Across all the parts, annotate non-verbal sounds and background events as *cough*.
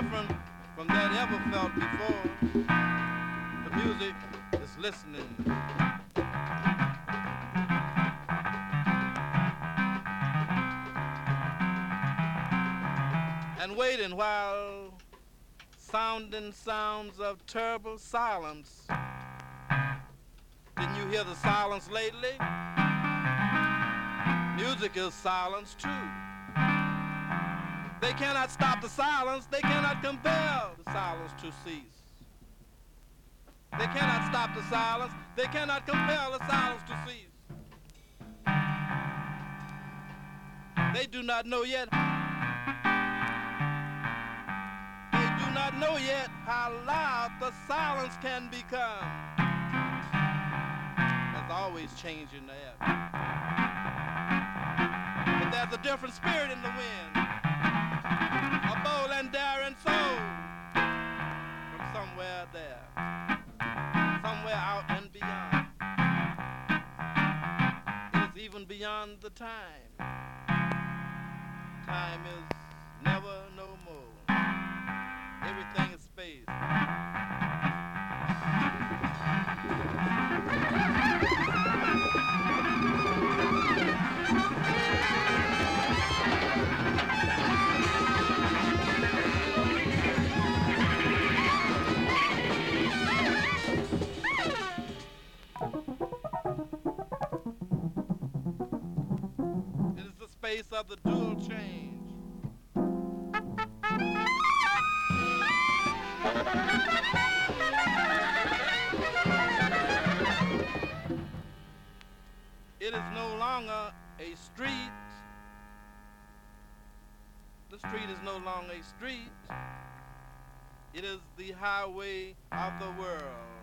different from that ever felt before. The music is listening. And waiting while sounding sounds of terrible silence. Didn't you hear the silence lately? Music is silence too. They cannot stop the silence. They cannot compel the silence to cease. They cannot stop the silence. They cannot compel the silence to cease. They do not know yet. They do not know yet how loud the silence can become. There's always changing in the air. But there's a different spirit in the wind. A bold and daring soul from somewhere there. Somewhere out and beyond. It is even beyond the time. Time is never no more. Space of the dual change. It is no longer a street. The street is no longer a street. It is the highway of the world.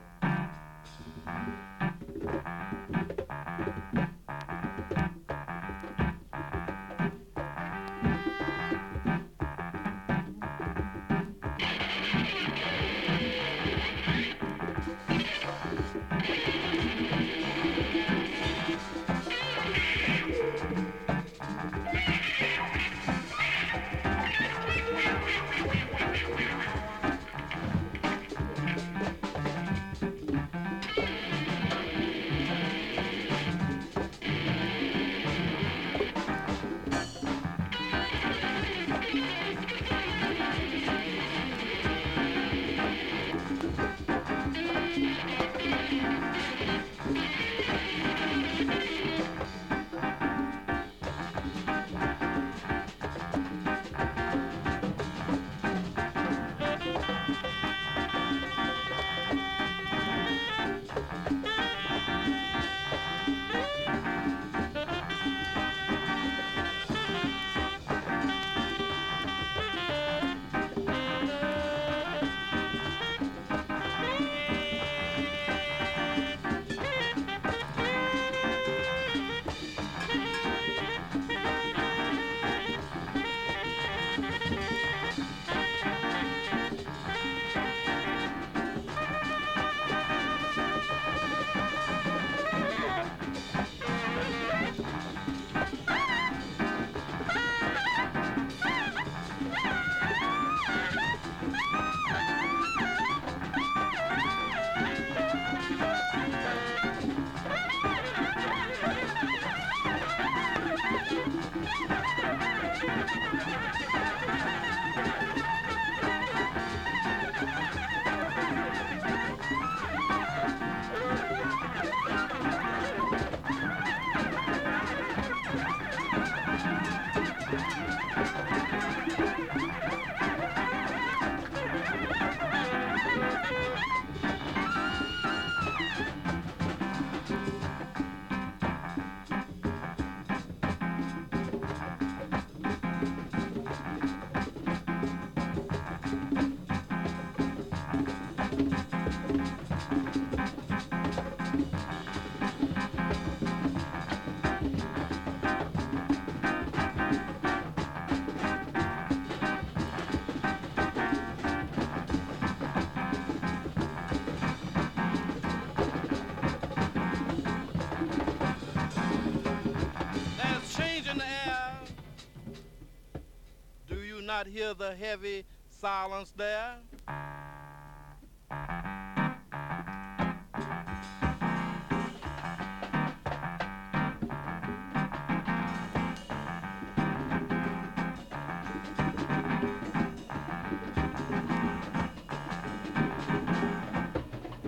Not hear the heavy silence there?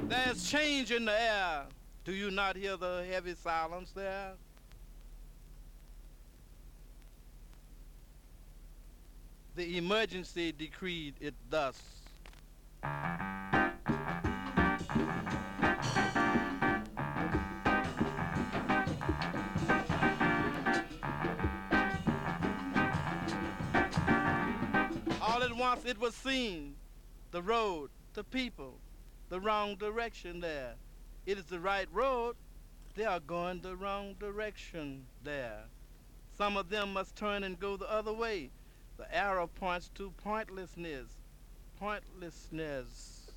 There's change in the air. Do you not hear the heavy silence there? Emergency decreed it thus. All at once it was seen, the road, the people, the wrong direction there. It is the right road. They are going the wrong direction there. Some of them must turn and go the other way. The arrow points to pointlessness. Pointlessness.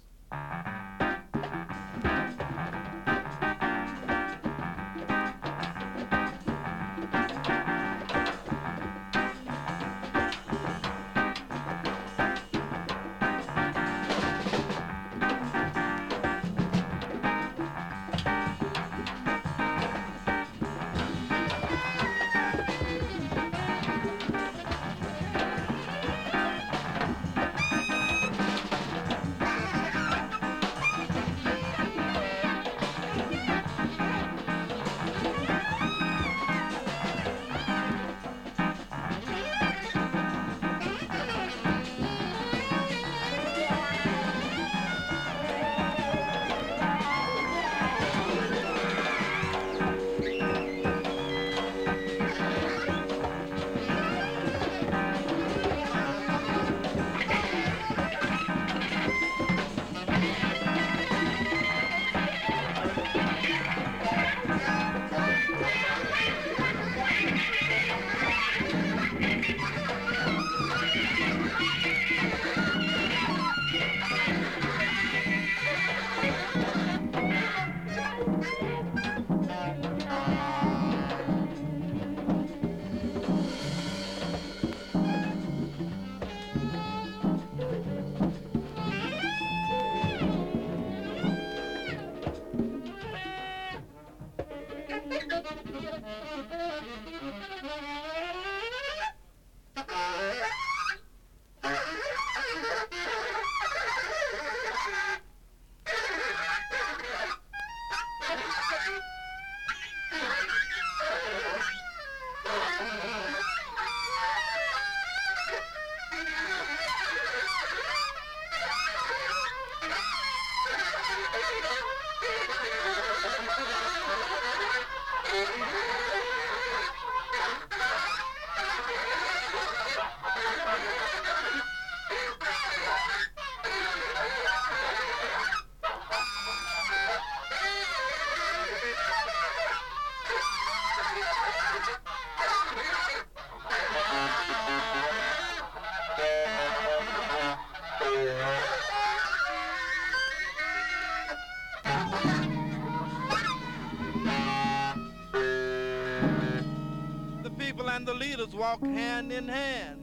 Walk hand in hand.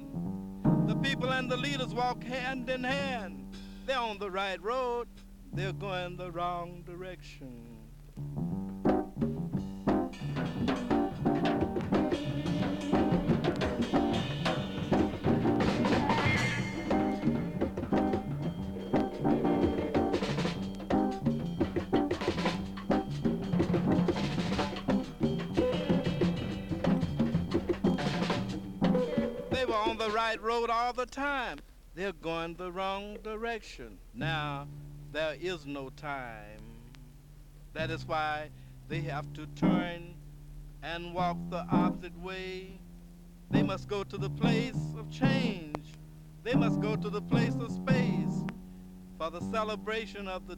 The people and the leaders walk hand in hand. They're on the right road, they're going the wrong right road all the time. They're going the wrong direction. Now, there is no time. That is why they have to turn and walk the opposite way. They must go to the place of change. They must go to the place of space for the celebration of the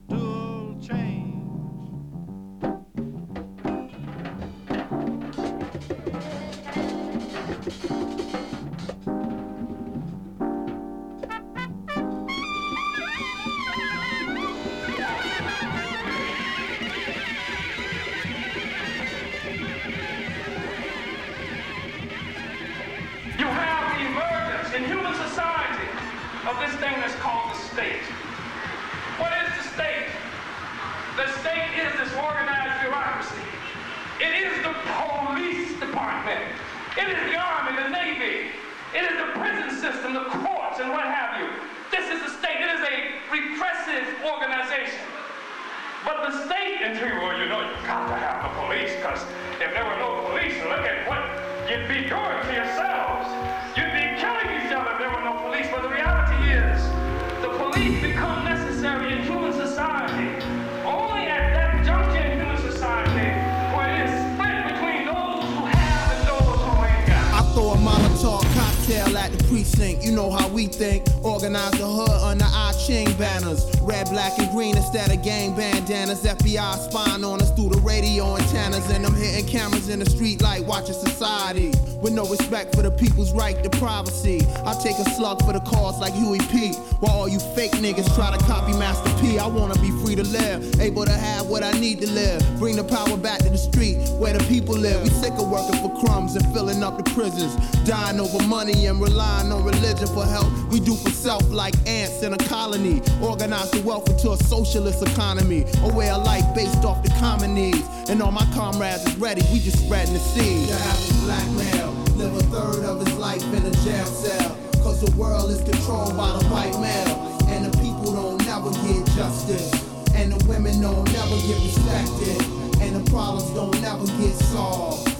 working for crumbs and filling up the prisons. Dying over money and relying on religion for help. We do for self like ants in a colony. Organize the wealth into a socialist economy. A way of life based off the common needs. And all my comrades is ready, we just spreading the seed. The average black male live a third of his life in a jail cell. Cause the world is controlled by the white male. And the people don't never get justice. And the women don't never get respected. And the problems don't never get solved.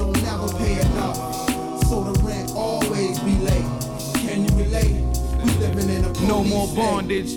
And the jobs don't never pay enough. So the rent always be late. Can you relate? We living in a No more bondage,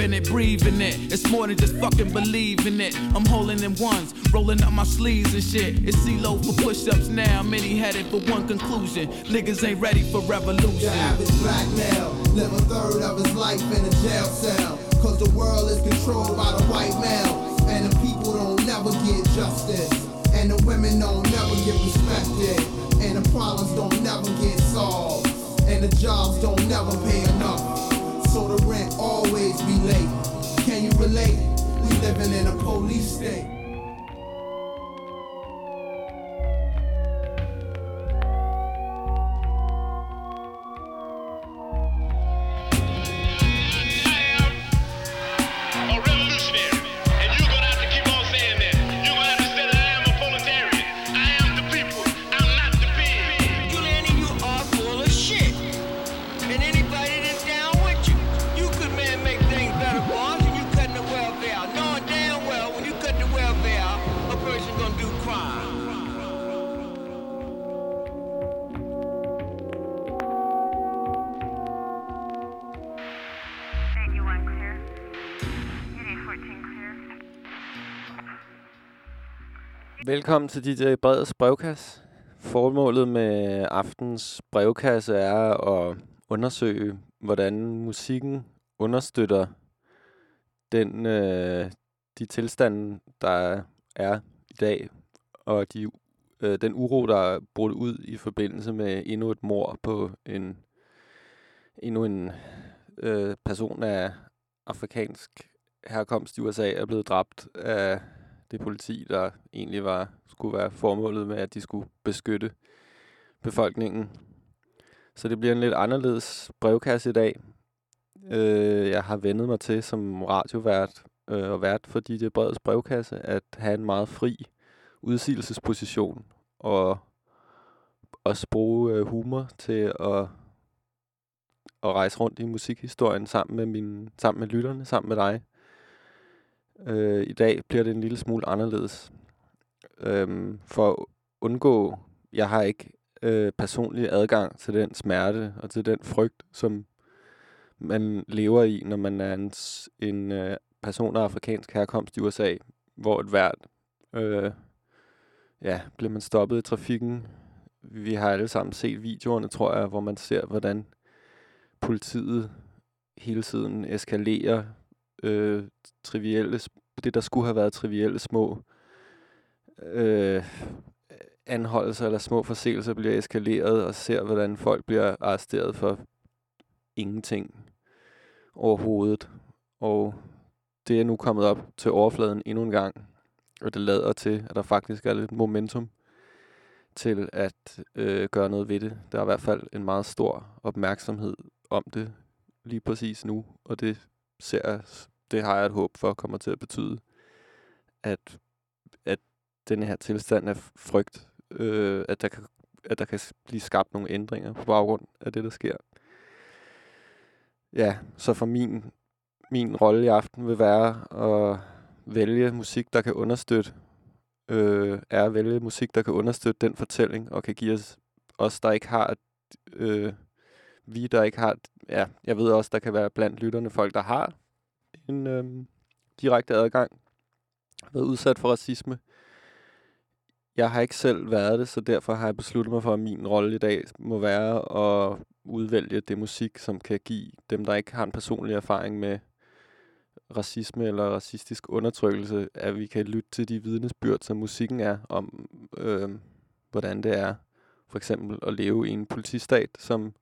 in it, breathe in it. It's more than just fucking believing it. I'm holding in ones, rolling up my sleeves and shit. It's CeeLo for push-ups now. Many headed for one conclusion. Niggas ain't ready for revolution. The average black male live a third of his life in a jail cell. Cause the world is controlled by the white male. And the people don't never get justice. And the women don't never get respected. And the problems don't never get solved. And the jobs don't never pay enough. So the rent always be late. Can you relate? We living in a police state. Velkommen til DJ Breds brevkasse. Formålet med aftens brevkasse er at undersøge, hvordan musikken understøtter den, øh, de tilstande, der er i dag, og de, øh, den uro, der er brudt ud i forbindelse med endnu et mor på en endnu en øh, person af afrikansk herkomst i USA er blevet dræbt af det politi, der egentlig var skulle være formålet med, at de skulle beskytte befolkningen. Så det bliver en lidt anderledes brevkasse i dag. Øh, jeg har vendet mig til som radiovært øh, og vært for DJ Breds brevkasse at have en meget fri udsigelsesposition og også bruge øh, humor til at, at rejse rundt i musikhistorien sammen med, mine, sammen med lytterne, sammen med dig. Øh, I dag bliver det en lille smule anderledes. Øhm, for at undgå, jeg har ikke øh, personlig adgang til den smerte og til den frygt, som man lever i, når man er en, en øh, person af afrikansk herkomst i USA, hvor et hvert, øh, ja, bliver man stoppet i trafikken. Vi har alle sammen set videoerne, tror jeg, hvor man ser, hvordan politiet hele tiden eskalerer øh, trivielle, det der skulle have været trivielle små øh, anholdelser eller små forseelser bliver eskaleret og ser, hvordan folk bliver arresteret for ingenting overhovedet. Og det er nu kommet op til overfladen endnu en gang, og det lader til, at der faktisk er lidt momentum til at øh, gøre noget ved det. Der er i hvert fald en meget stor opmærksomhed om det lige præcis nu, og det ser jeg, det har jeg et håb for kommer til at betyde, at, at den her tilstand af frygt, øh, at, der kan, at der kan blive skabt nogle ændringer på baggrund af det, der sker. Ja, så for min, min rolle i aften vil være at vælge musik, der kan understøtte, øh, er at vælge musik, der kan understøtte den fortælling, og kan give os, os der ikke har, øh, vi der ikke har, ja, jeg ved også, der kan være blandt lytterne folk, der har en øhm, direkte adgang, været udsat for racisme. Jeg har ikke selv været det, så derfor har jeg besluttet mig for, at min rolle i dag må være at udvælge det musik, som kan give dem, der ikke har en personlig erfaring med racisme eller racistisk undertrykkelse, at vi kan lytte til de vidnesbyrd, som musikken er, om øh, hvordan det er for eksempel at leve i en politistat, som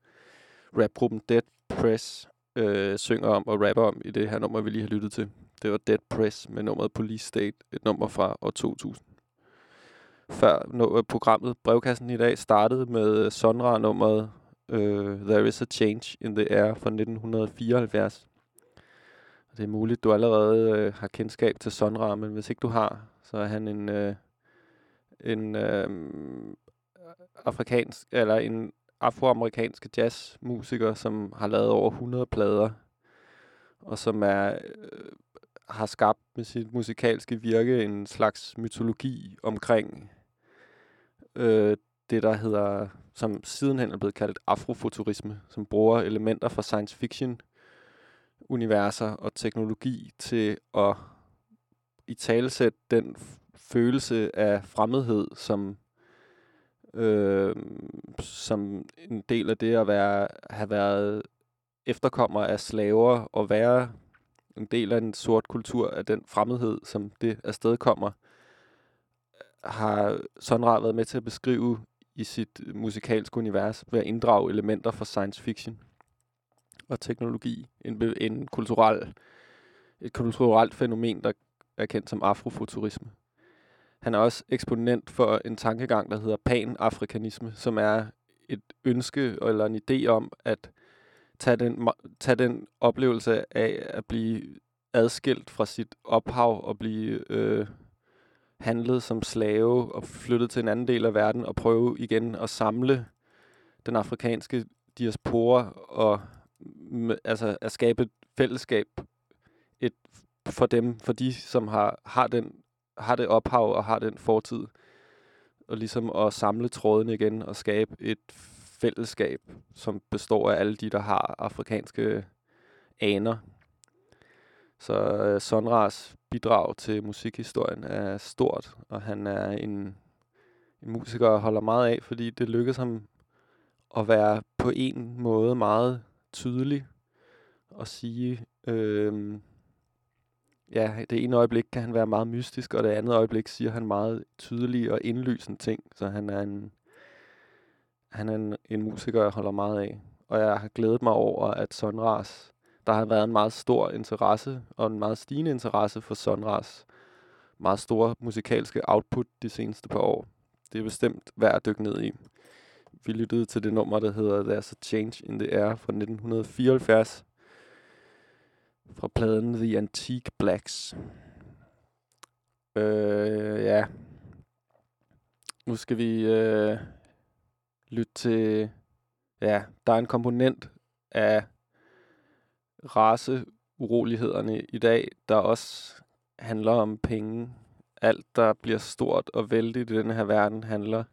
rapgruppen Dead Press øh, synger om og rapper om i det her nummer, vi lige har lyttet til. Det var Dead Press med nummeret Police State, et nummer fra år 2000. Før no, øh, programmet Brevkassen i dag startede med øh, Sonra-nummeret øh, There is a Change in the Air fra 1974. Og det er muligt, du allerede øh, har kendskab til Sonra, men hvis ikke du har, så er han en, øh, en øh, afrikansk, eller en afroamerikanske jazzmusiker, som har lavet over 100 plader, og som er øh, har skabt med sit musikalske virke en slags mytologi omkring øh, det, der hedder, som sidenhen er blevet kaldt afrofuturisme, som bruger elementer fra science fiction universer og teknologi til at i talesæt den følelse af fremmedhed, som øh, som en del af det at være, have været efterkommer af slaver og være en del af en sort kultur af den fremmedhed, som det afsted kommer, har Sonra været med til at beskrive i sit musikalske univers ved at inddrage elementer fra science fiction og teknologi. En, en kulturel, et kulturelt fænomen, der er kendt som afrofuturisme. Han er også eksponent for en tankegang, der hedder pan-afrikanisme, som er et ønske eller en idé om at tage den, tage den oplevelse af at blive adskilt fra sit ophav og blive øh, handlet som slave og flyttet til en anden del af verden og prøve igen at samle den afrikanske diaspora og altså at skabe et fællesskab et, for dem, for de, som har, har, den, har det ophav og har den fortid. Og ligesom at samle trådene igen og skabe et fællesskab, som består af alle de, der har afrikanske aner. Så uh, Sonras bidrag til musikhistorien er stort, og han er en, en musiker, jeg holder meget af, fordi det lykkedes ham at være på en måde meget tydelig og sige, øh, ja, det ene øjeblik kan han være meget mystisk, og det andet øjeblik siger han meget tydelige og indlysende ting. Så han er en, han er en, en musiker, jeg holder meget af. Og jeg har glædet mig over, at Sonras, der har været en meget stor interesse, og en meget stigende interesse for Sonras meget store musikalske output de seneste par år. Det er bestemt værd at dykke ned i. Vi lyttede til det nummer, der hedder There's a Change in the Air fra 1974 fra pladen The Antique Blacks. Øh, ja. Nu skal vi øh, lytte til... Ja, der er en komponent af raceurolighederne i dag, der også handler om penge. Alt, der bliver stort og vældigt i denne her verden, handler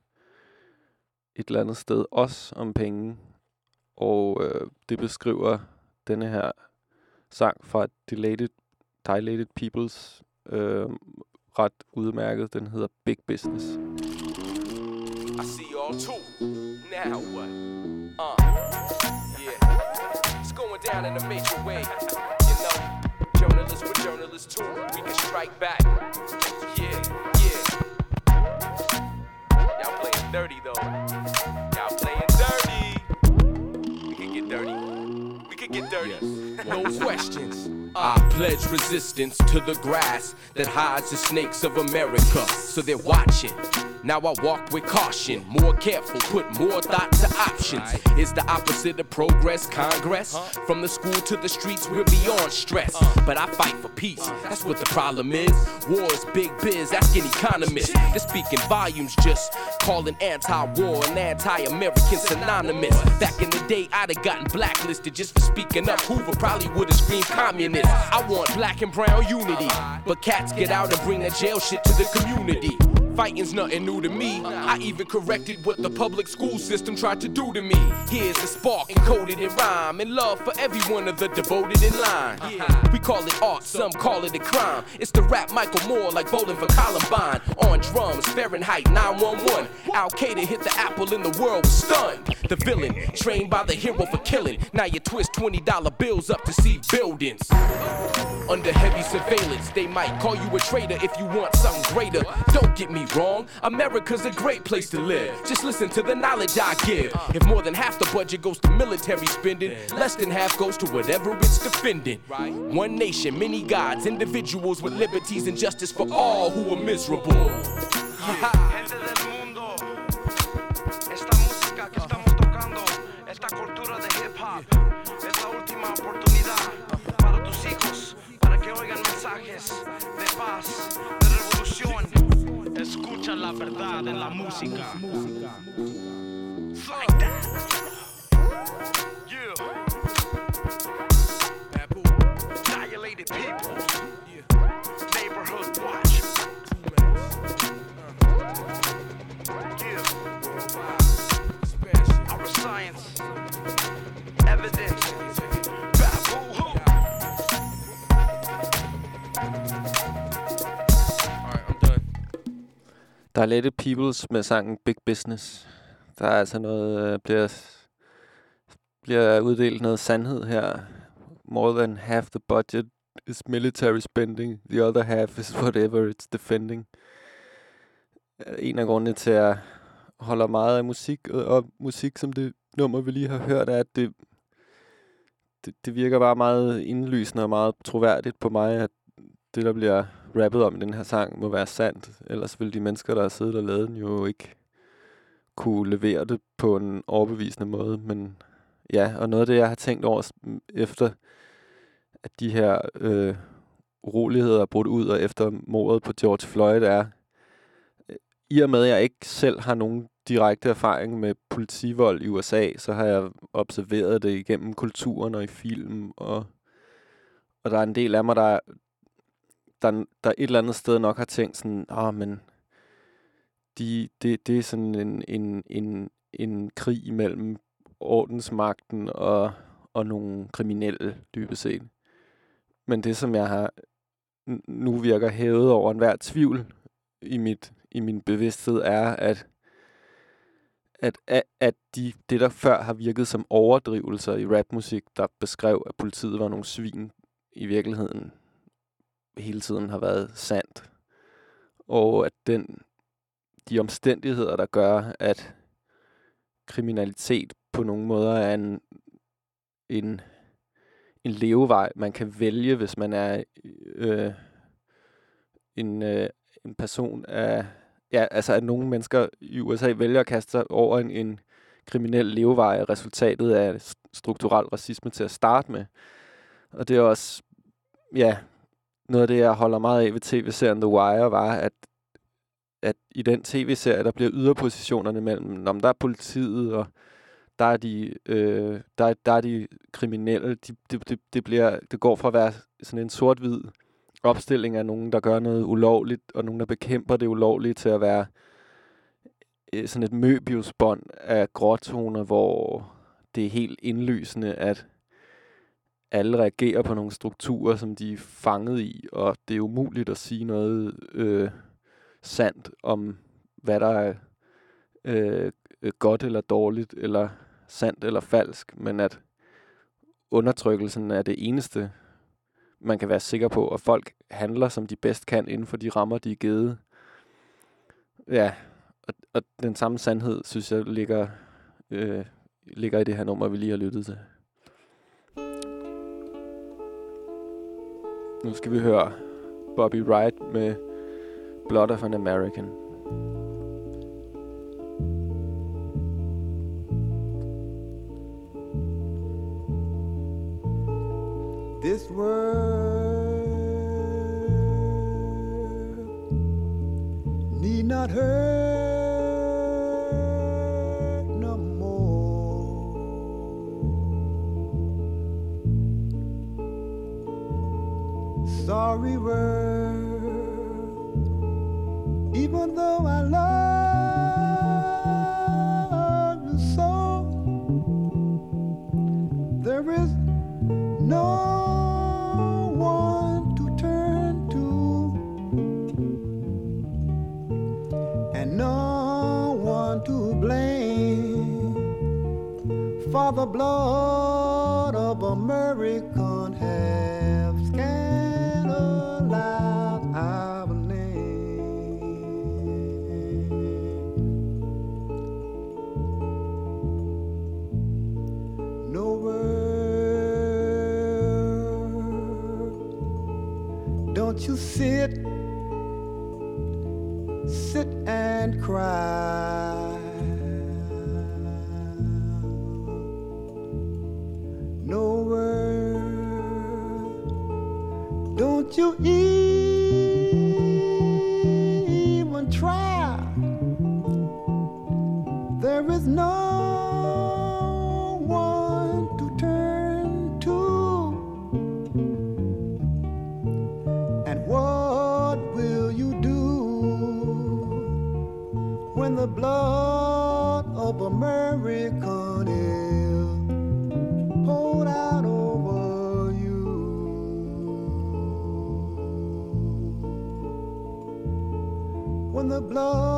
et eller andet sted også om penge. Og øh, det beskriver denne her sang fra Dilated, Dilated Peoples øh, ret udmærket. Den hedder Big Business. I see y'all too. Now what? Uh, yeah. It's going down in a major way. You know, journalists with journalists too. We can strike back. Yeah, yeah. Y'all playing dirty though. Get dirty. No questions. I pledge resistance to the grass that hides the snakes of America. So they're watching. Now I walk with caution, more careful, put more thought to options. Is the opposite of progress, Congress? From the school to the streets, we're beyond stress. But I fight for peace, that's what the problem is. War is big biz, asking economists. They're speaking volumes, just calling anti war and anti American synonymous. Back in the day, I'd have gotten blacklisted just for speaking up. Hoover probably would have screamed communist. I want black and brown unity. But cats get out and bring that jail shit to the community. Fighting's nothing new to me. I even corrected what the public school system tried to do to me. Here's a spark encoded in rhyme and love for every one of the devoted in line. We call it art, some call it a crime. It's the rap Michael Moore like bowling for Columbine. On drums, Fahrenheit 911. Al Qaeda hit the apple and the world was stunned. The villain, trained by the hero for killing. Now you twist $20 bills up to see buildings. Under heavy surveillance, they might call you a traitor if you want something greater. Don't get me wrong, America's a great place to live. Just listen to the knowledge I give. If more than half the budget goes to military spending, less than half goes to whatever it's defending. One nation, many gods, individuals with liberties and justice for all who are miserable. *laughs* De paz. Escucha la verdad en la música. Like Der er Lette Peoples med sangen Big Business. Der er altså noget, øh, bliver, bliver uddelt noget sandhed her. More than half the budget is military spending. The other half is whatever it's defending. Øh, en af grundene til, at jeg holder meget af musik, øh, og, og musik som det nummer, vi lige har hørt, er, at det, det, det virker bare meget indlysende og meget troværdigt på mig, at det, der bliver rappet om i den her sang, må være sandt. Ellers ville de mennesker, der har siddet og lavet den, jo ikke kunne levere det på en overbevisende måde. Men ja, og noget af det, jeg har tænkt over efter, at de her øh, uroligheder er brudt ud, og efter mordet på George Floyd er, øh, i og med, at jeg ikke selv har nogen direkte erfaring med politivold i USA, så har jeg observeret det igennem kulturen og i film, og, og der er en del af mig, der, der, der et eller andet sted nok har tænkt sådan, ah, men de, det, det er sådan en, en, en, en krig imellem ordensmagten og, og nogle kriminelle, dybest set. Men det, som jeg har nu virker hævet over enhver tvivl i, mit, i min bevidsthed, er, at, at, at, at de, det, der før har virket som overdrivelser i rapmusik, der beskrev, at politiet var nogle svin, i virkeligheden hele tiden har været sandt. Og at den, de omstændigheder, der gør, at kriminalitet på nogle måder er en, en, en levevej, man kan vælge, hvis man er øh, en, øh, en person af... Ja, altså at nogle mennesker i USA vælger at kaste sig over en, en kriminel levevej, er resultatet af strukturel racisme til at starte med. Og det er også, ja, noget af det, jeg holder meget af ved tv-serien The Wire, var, at, at i den tv-serie, der bliver yderpositionerne mellem, om der er politiet, og der er de, øh, der, der er de kriminelle, de, det, det, det, bliver, det går fra at være sådan en sort-hvid opstilling af nogen, der gør noget ulovligt, og nogen, der bekæmper det ulovlige, til at være øh, sådan et møbiusbånd af gråtoner, hvor det er helt indlysende, at alle reagerer på nogle strukturer, som de er fanget i, og det er umuligt at sige noget øh, sandt om, hvad der er øh, øh, godt eller dårligt, eller sandt eller falsk, men at undertrykkelsen er det eneste, man kan være sikker på, og folk handler, som de bedst kan, inden for de rammer, de er givet. Ja, og, og den samme sandhed, synes jeg, ligger, øh, ligger i det her nummer, vi lige har lyttet til. Nu skal vi høre Bobby Wright med Blood of an American. This world need not hurt Sorry world, even though I love you so, there is no one to turn to, and no one to blame for the blood of American have sit, sit and cry. No word. Don't you even blood of American is poured out over you? When the blood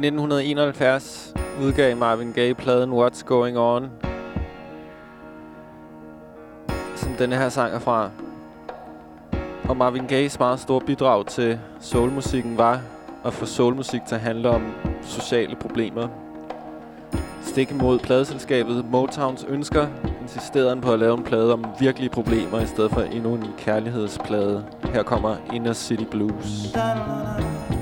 1971 udgav Marvin Gaye pladen What's Going On, som denne her sang er fra. Og Marvin Gayes meget store bidrag til soulmusikken var at få soulmusik til at handle om sociale problemer. Stik imod pladeselskabet Motowns ønsker, insisterede han på at lave en plade om virkelige problemer i stedet for endnu en kærlighedsplade. Her kommer Inner City Blues. Da, da, da.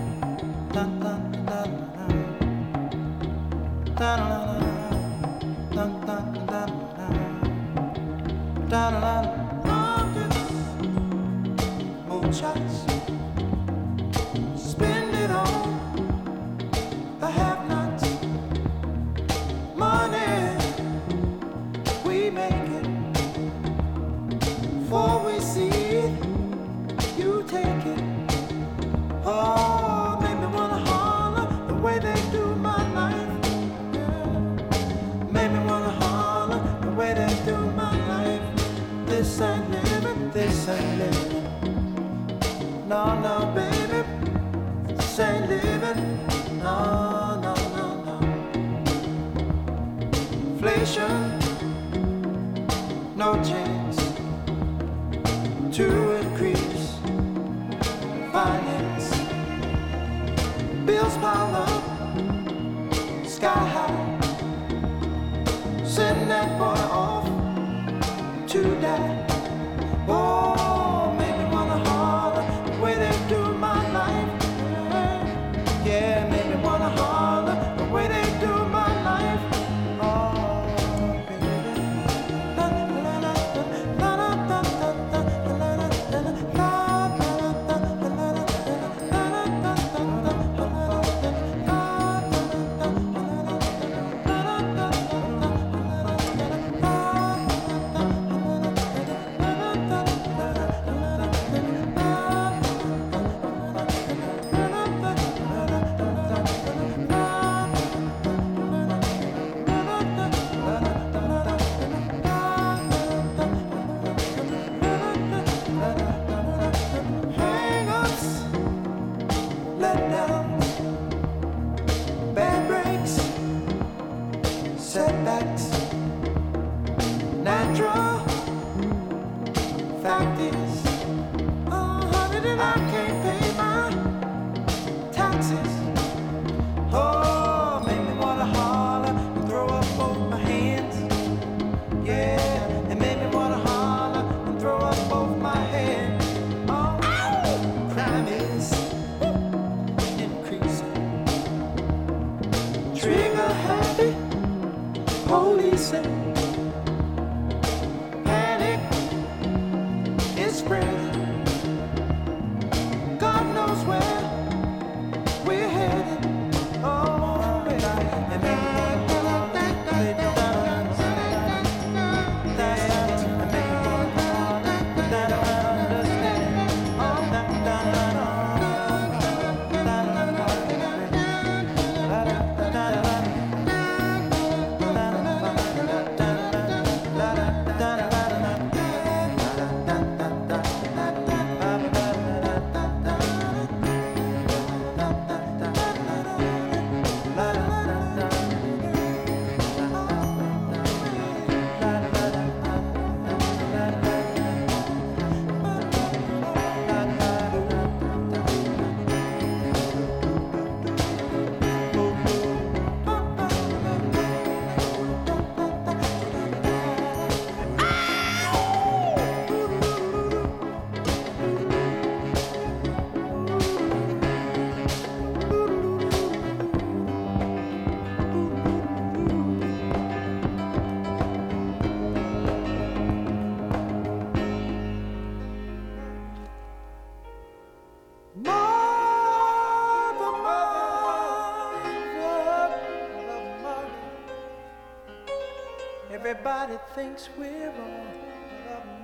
Everybody thinks we're wrong,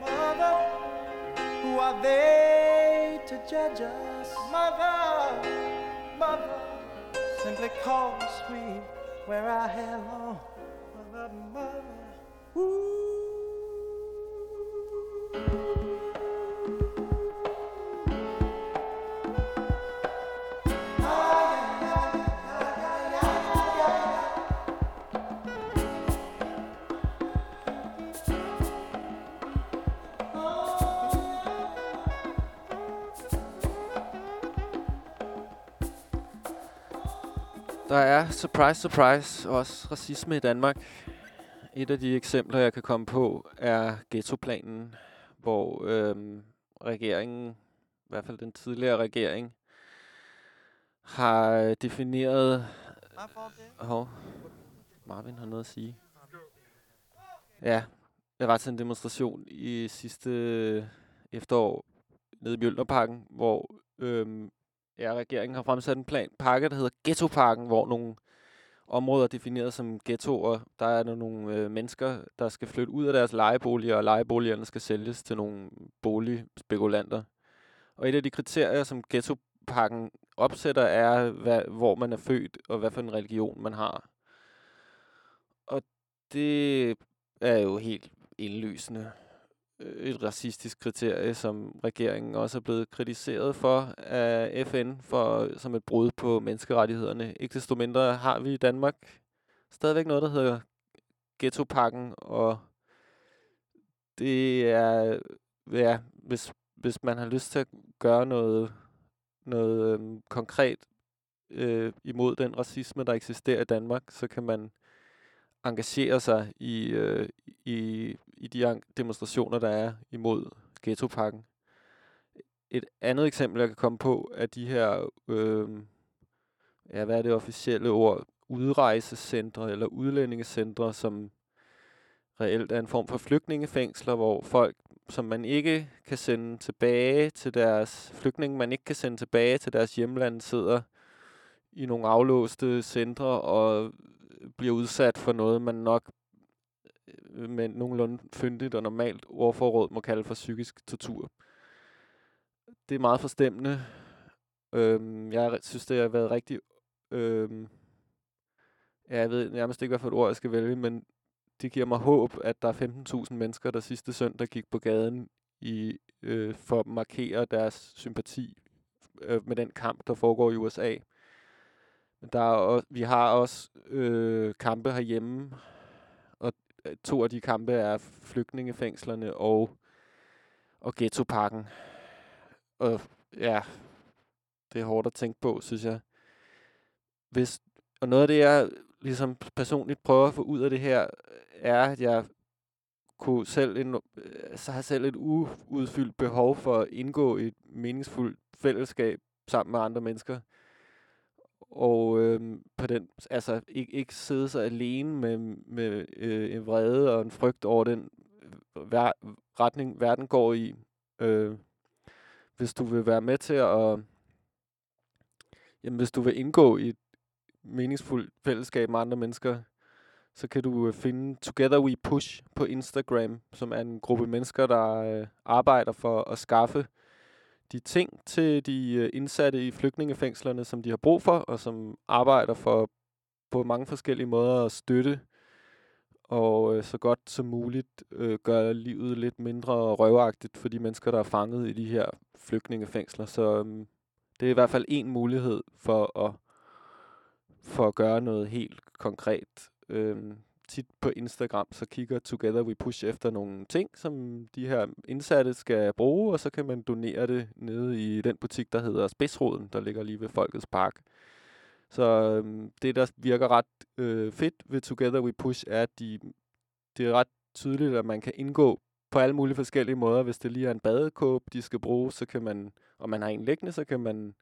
but mother, who are they to judge us? Mother, mother, simply cause we where our hair. Er, surprise, surprise, også racisme i Danmark. Et af de eksempler, jeg kan komme på, er ghettoplanen, hvor øhm, regeringen, i hvert fald den tidligere regering, har defineret... Hov, Marvin har noget at sige. Ja, jeg var til en demonstration i sidste efterår nede i Mjølnerparken, hvor øhm, ja, regeringen har fremsat en plan, pakke, der hedder Ghettoparken, hvor nogle områder defineret som ghettoer, der er der nogle øh, mennesker, der skal flytte ud af deres lejeboliger, og lejeboligerne skal sælges til nogle boligspekulanter. Og et af de kriterier, som ghettoparken opsætter, er, hvad, hvor man er født, og hvad for en religion man har. Og det er jo helt indlysende Øh, et racistisk kriterie, som regeringen også er blevet kritiseret for af FN for, øh, som et brud på menneskerettighederne. Ikke desto mindre har vi i Danmark stadigvæk noget, der hedder ghettopakken, og det er, ja, hvis, hvis man har lyst til at gøre noget, noget øhm, konkret øh, imod den racisme, der eksisterer i Danmark, så kan man engagere sig i, øh, i, i de demonstrationer, der er imod ghettopakken. Et andet eksempel, jeg kan komme på, er de her, øh, ja, hvad er det officielle ord, udrejsecentre eller udlændingecentre, som reelt er en form for flygtningefængsler, hvor folk, som man ikke kan sende tilbage til deres flygtninge, man ikke kan sende tilbage til deres hjemland, sidder i nogle aflåste centre og bliver udsat for noget, man nok Øh, med nogenlunde fyndigt og normalt ordforråd må kalde for psykisk tortur. Det er meget forstemmende. Øhm, jeg synes, det har været rigtig... Øhm, ja, jeg ved nærmest ikke, hvad for et ord jeg skal vælge, men det giver mig håb, at der er 15.000 mennesker, der sidste søndag gik på gaden i, øh, for at markere deres sympati øh, med den kamp, der foregår i USA. Der er også, vi har også øh, kampe herhjemme, Øh, to af de kampe er flygtningefængslerne og, og ghettoparken. Og ja, det er hårdt at tænke på, synes jeg. Hvis, og noget af det, jeg ligesom personligt prøver at få ud af det her, er, at jeg kunne selv en, øh, så har selv et uudfyldt behov for at indgå i et meningsfuldt fællesskab sammen med andre mennesker og øh, på den, altså ikke, ikke sidde så alene med, med øh, en vrede og en frygt over den øh, ver, retning, verden går i. Øh, hvis du vil være med til at, jamen hvis du vil indgå i et meningsfuldt fællesskab med andre mennesker, så kan du øh, finde Together We Push på Instagram, som er en gruppe mennesker, der øh, arbejder for at skaffe de ting til de øh, indsatte i flygtningefængslerne, som de har brug for, og som arbejder for på mange forskellige måder at støtte og øh, så godt som muligt øh, gøre livet lidt mindre røvagtigt for de mennesker, der er fanget i de her flygtningefængsler. Så øh, det er i hvert fald en mulighed for at, for at gøre noget helt konkret. Øh, tit på Instagram, så kigger Together We Push efter nogle ting, som de her indsatte skal bruge, og så kan man donere det nede i den butik, der hedder Spidsroden, der ligger lige ved Folkets Park. Så øhm, det, der virker ret øh, fedt ved Together We Push, er, at de, det er ret tydeligt, at man kan indgå på alle mulige forskellige måder. Hvis det lige er en badekåb, de skal bruge, så kan man, og man har en liggende, så kan man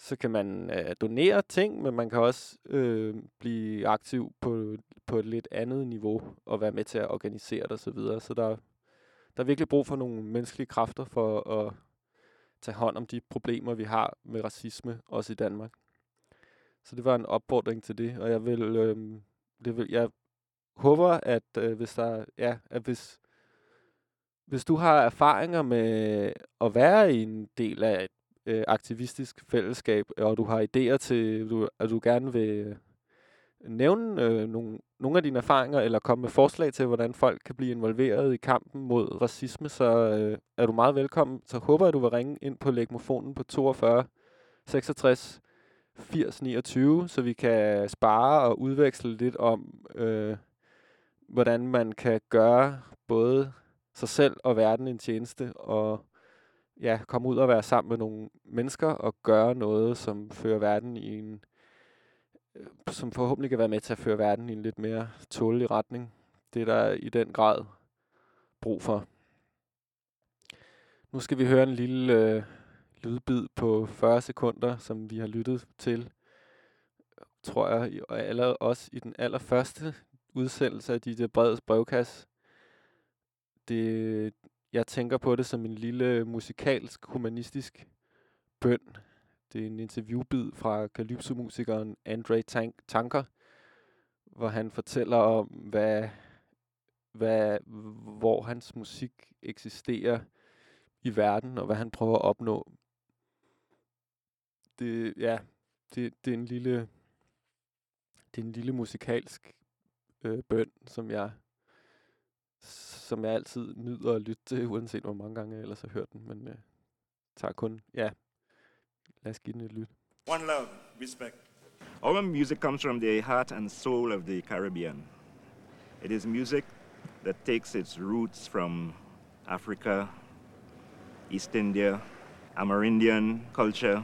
så kan man øh, donere ting, men man kan også øh, blive aktiv på, på et lidt andet niveau og være med til at organisere det osv. Så, videre. så der, der er virkelig brug for nogle menneskelige kræfter for at tage hånd om de problemer, vi har med racisme, også i Danmark. Så det var en opfordring til det, og jeg vil, øh, det vil jeg håber, at øh, hvis der, ja, at hvis, hvis du har erfaringer med at være i en del af et øh, aktivistisk fællesskab, og du har idéer til, du, at du gerne vil øh, nævne øh, nogle, nogle af dine erfaringer, eller komme med forslag til, hvordan folk kan blive involveret i kampen mod racisme, så øh, er du meget velkommen. Så håber jeg, at du vil ringe ind på legmofonen på 42 66 80 29, så vi kan spare og udveksle lidt om, øh, hvordan man kan gøre både sig selv og verden en tjeneste, og ja, komme ud og være sammen med nogle mennesker og gøre noget, som fører verden i en øh, som forhåbentlig kan være med til at føre verden i en lidt mere tålelig retning. Det er der i den grad brug for. Nu skal vi høre en lille øh, lydbid på 40 sekunder, som vi har lyttet til, tror jeg, og allerede også i den allerførste udsendelse af DJ Breds brevkasse. Det, jeg tænker på det som en lille musikalsk, humanistisk bøn. Det er en interviewbid fra kalypso-musikeren Andre Tank Tanker, hvor han fortæller om, hvad, hvad, hvor hans musik eksisterer i verden, og hvad han prøver at opnå. Det, ja, det, det er en lille, det er en lille musikalsk øh, bøn, som jeg, som jeg altid nyder at lytte til, uanset hvor mange gange jeg ellers har hørt den, men øh, tager kun, ja, lad os give den et lyt. One love, respect. Our music comes from the heart and soul of the Caribbean. It is music that takes its roots from Africa, East India, Amerindian culture,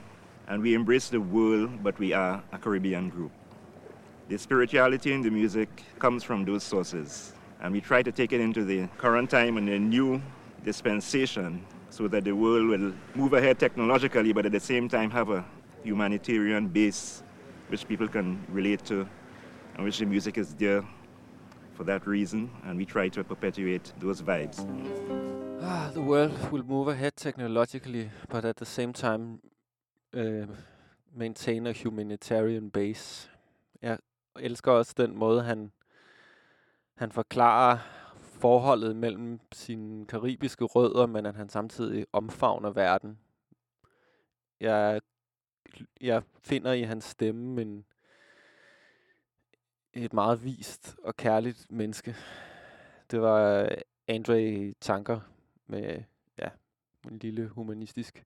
and we embrace the world, but we are a Caribbean group. The spirituality in the music comes from those sources, and we try to take it into the current time and the new dispensation so that the world will move ahead technologically, but at the same time have a humanitarian base which people can relate to, and which the music is there for that reason, and we try to perpetuate those vibes. Ah, the world will move ahead technologically, but at the same time uh, maintain a humanitarian base. Jeg elsker også den måde, han, han forklarer forholdet mellem sine karibiske rødder, men at han samtidig omfavner verden. Jeg, jeg finder i hans stemme en, et meget vist og kærligt menneske. Det var Andre Tanker med ja, en lille humanistisk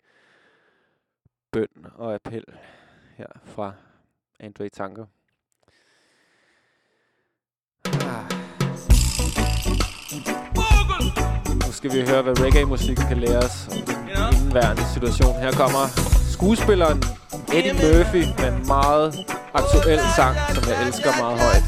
bøn og appel her fra Andre Tanker. Ah. Nu skal vi høre, hvad reggae-musik kan lære os om den indværende situation. Her kommer skuespilleren Eddie Murphy med en meget aktuel sang, som jeg elsker meget højt.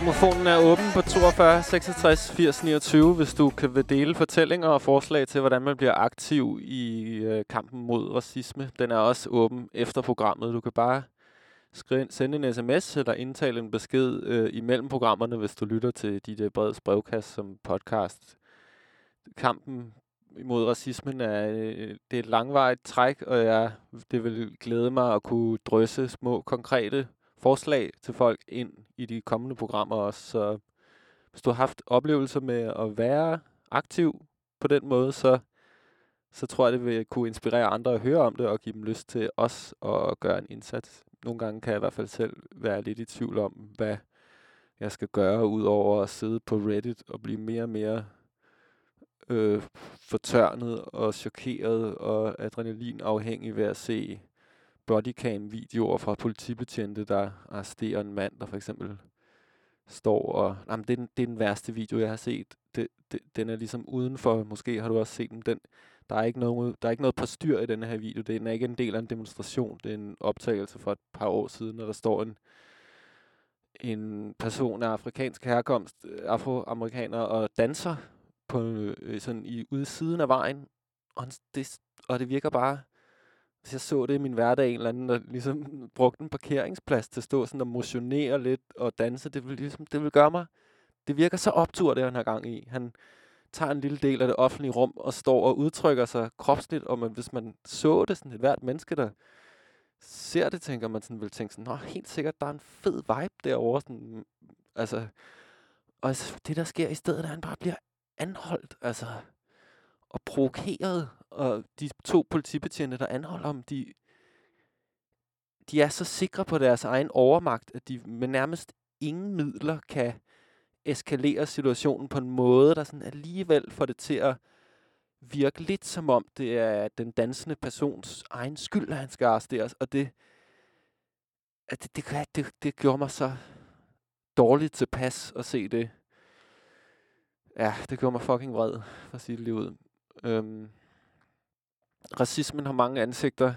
Mikrofonen er åben på 42 66 80 29, hvis du kan dele fortællinger og forslag til, hvordan man bliver aktiv i øh, kampen mod racisme. Den er også åben efter programmet. Du kan bare skrive, sende en sms eller indtale en besked øh, imellem programmerne, hvis du lytter til DJ Breds brevkast som podcast. Kampen mod racismen er, øh, det er et langvejt træk, og jeg, det vil glæde mig at kunne drysse små konkrete forslag til folk ind i de kommende programmer også. Så hvis du har haft oplevelser med at være aktiv på den måde, så, så tror jeg, det vil kunne inspirere andre at høre om det og give dem lyst til os at gøre en indsats. Nogle gange kan jeg i hvert fald selv være lidt i tvivl om, hvad jeg skal gøre, udover at sidde på Reddit og blive mere og mere øh, fortørnet og chokeret og adrenalinafhængig ved at se bodycam-videoer fra politibetjente, der arresterer en mand, der for eksempel står og... Jamen, det, er den, det er den værste video, jeg har set. Det, det, den er ligesom udenfor. Måske har du også set den. den der, er ikke noget, der er ikke noget på styr i den her video. Den er ikke en del af en demonstration. Det er en optagelse for et par år siden, og der står en, en person af afrikansk herkomst, øh, afroamerikaner, og danser på, øh, sådan i ude siden af vejen. Og, han, det, og det virker bare så jeg så det i min hverdag, en eller anden, der ligesom brugte en parkeringsplads til at stå sådan og motionere lidt og danse, det vil, ligesom, det vil gøre mig, det virker så optur, det han har gang i. Han tager en lille del af det offentlige rum og står og udtrykker sig kropsligt, og man, hvis man så det, sådan et hvert menneske, der ser det, tænker man sådan, vil tænke sådan, Nå, helt sikkert, der er en fed vibe derovre, sådan, altså, og altså, det der sker i stedet, er, at han bare bliver anholdt, altså, og provokeret, og de to politibetjente, der anholder ham, de, de er så sikre på deres egen overmagt, at de med nærmest ingen midler kan eskalere situationen på en måde, der sådan alligevel får det til at virke lidt som om, det er den dansende persons egen skyld, at han skal arresteres. Og det, at det, det, det, det, gjorde mig så dårligt tilpas at se det. Ja, det gjorde mig fucking vred, for at sige det lige ud. Øhm, racismen har mange ansigter.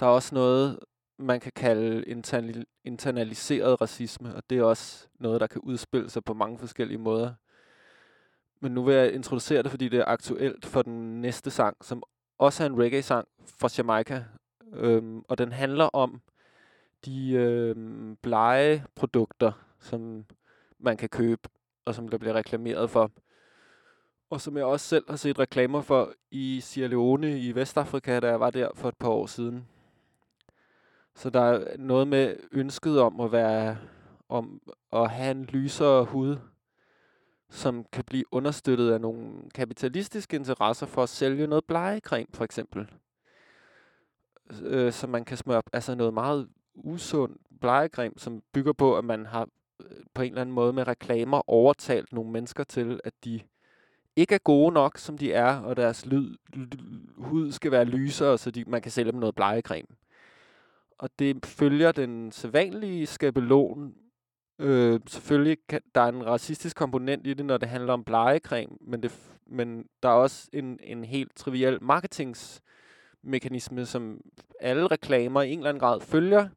Der er også noget, man kan kalde internal internaliseret racisme, og det er også noget, der kan udspille sig på mange forskellige måder. Men nu vil jeg introducere det, fordi det er aktuelt for den næste sang, som også er en reggae-sang fra Jamaica. Øhm, og den handler om de øhm, blege produkter, som man kan købe, og som der bliver reklameret for og som jeg også selv har set reklamer for i Sierra Leone i Vestafrika, da jeg var der for et par år siden. Så der er noget med ønsket om at være om at have en lysere hud, som kan blive understøttet af nogle kapitalistiske interesser for at sælge noget blegecreme, for eksempel. Øh, så man kan smøre altså noget meget usund blegecreme, som bygger på, at man har øh, på en eller anden måde med reklamer overtalt nogle mennesker til, at de ikke er gode nok, som de er, og deres lyd, hud skal være lysere, så de, man kan sælge dem noget blegecreme. Og det følger den sædvanlige skabelon. Øh, selvfølgelig kan, der er en racistisk komponent i det, når det handler om blegecreme, men, det, men der er også en, en helt triviel marketingsmekanisme, som alle reklamer i en eller anden grad følger,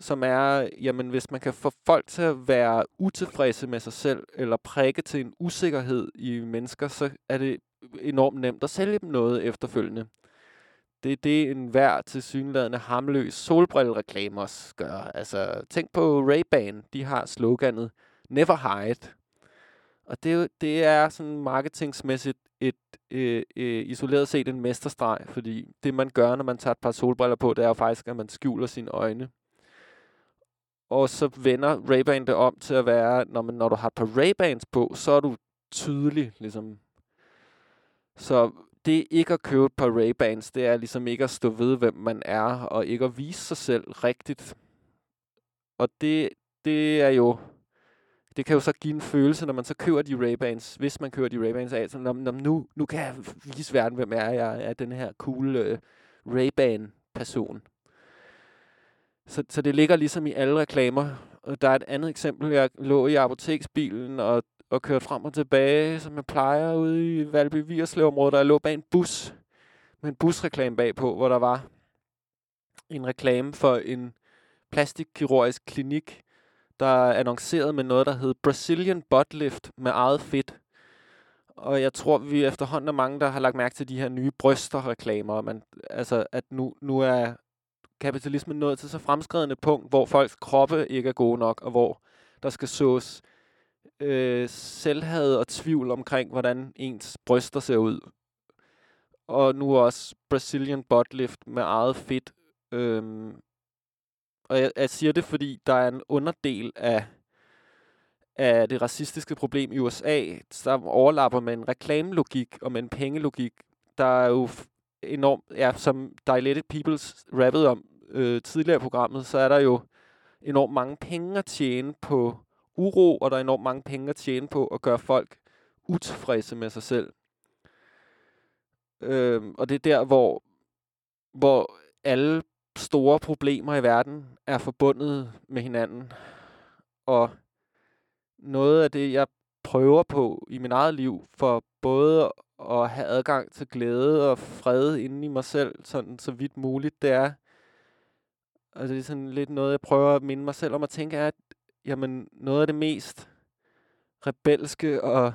som er, jamen hvis man kan få folk til at være utilfredse med sig selv, eller prikke til en usikkerhed i mennesker, så er det enormt nemt at sælge dem noget efterfølgende. Det er det, en hver til synlædende hamløs solbrillereklame også gør. Altså, tænk på Ray-Ban. De har sloganet Never Hide. Og det, det er sådan marketingsmæssigt et øh, øh, isoleret set en mesterstreg, fordi det man gør, når man tager et par solbriller på, det er jo faktisk, at man skjuler sine øjne. Og så vender Ray-Ban det om til at være, når, man, når du har et par Ray-Bans på, så er du tydelig, ligesom. Så det ikke at købe et par Ray-Bans, det er ligesom ikke at stå ved, hvem man er, og ikke at vise sig selv rigtigt. Og det, det er jo, det kan jo så give en følelse, når man så kører de Ray-Bans, hvis man kører de Ray-Bans af, så når, når, nu, nu kan jeg vise verden, hvem jeg er. Jeg er den her cool øh, Ray-Ban-person. Så, så det ligger ligesom i alle reklamer. Der er et andet eksempel. Jeg lå i apoteksbilen og, og kørte frem og tilbage, som jeg plejer, ude i Valby Vierslev-området, og jeg lå bag en bus med en busreklame bagpå, hvor der var en reklame for en plastikkirurgisk klinik, der annoncerede med noget, der hed Brazilian Butt Lift med eget fedt. Og jeg tror, vi efterhånden er mange, der har lagt mærke til de her nye brysterreklamer. Man, altså, at nu, nu er kapitalismen nået til så fremskredende punkt, hvor folks kroppe ikke er gode nok, og hvor der skal sås øh, selvhad og tvivl omkring, hvordan ens bryster ser ud. Og nu også Brazilian butt lift med eget fedt. Øhm, og jeg, jeg siger det, fordi der er en underdel af, af det racistiske problem i USA, der overlapper med en reklamelogik og med en pengelogik, der er jo enormt, ja, som Dilated Peoples rappede om øh, tidligere i programmet, så er der jo enormt mange penge at tjene på uro, og der er enormt mange penge at tjene på at gøre folk utilfredse med sig selv. Øh, og det er der, hvor, hvor alle store problemer i verden er forbundet med hinanden. Og noget af det, jeg prøver på i min eget liv, for både at have adgang til glæde og fred inde i mig selv, sådan så vidt muligt, det er, altså det er sådan lidt noget, jeg prøver at minde mig selv om at tænke, er, at jamen, noget af det mest rebelske og,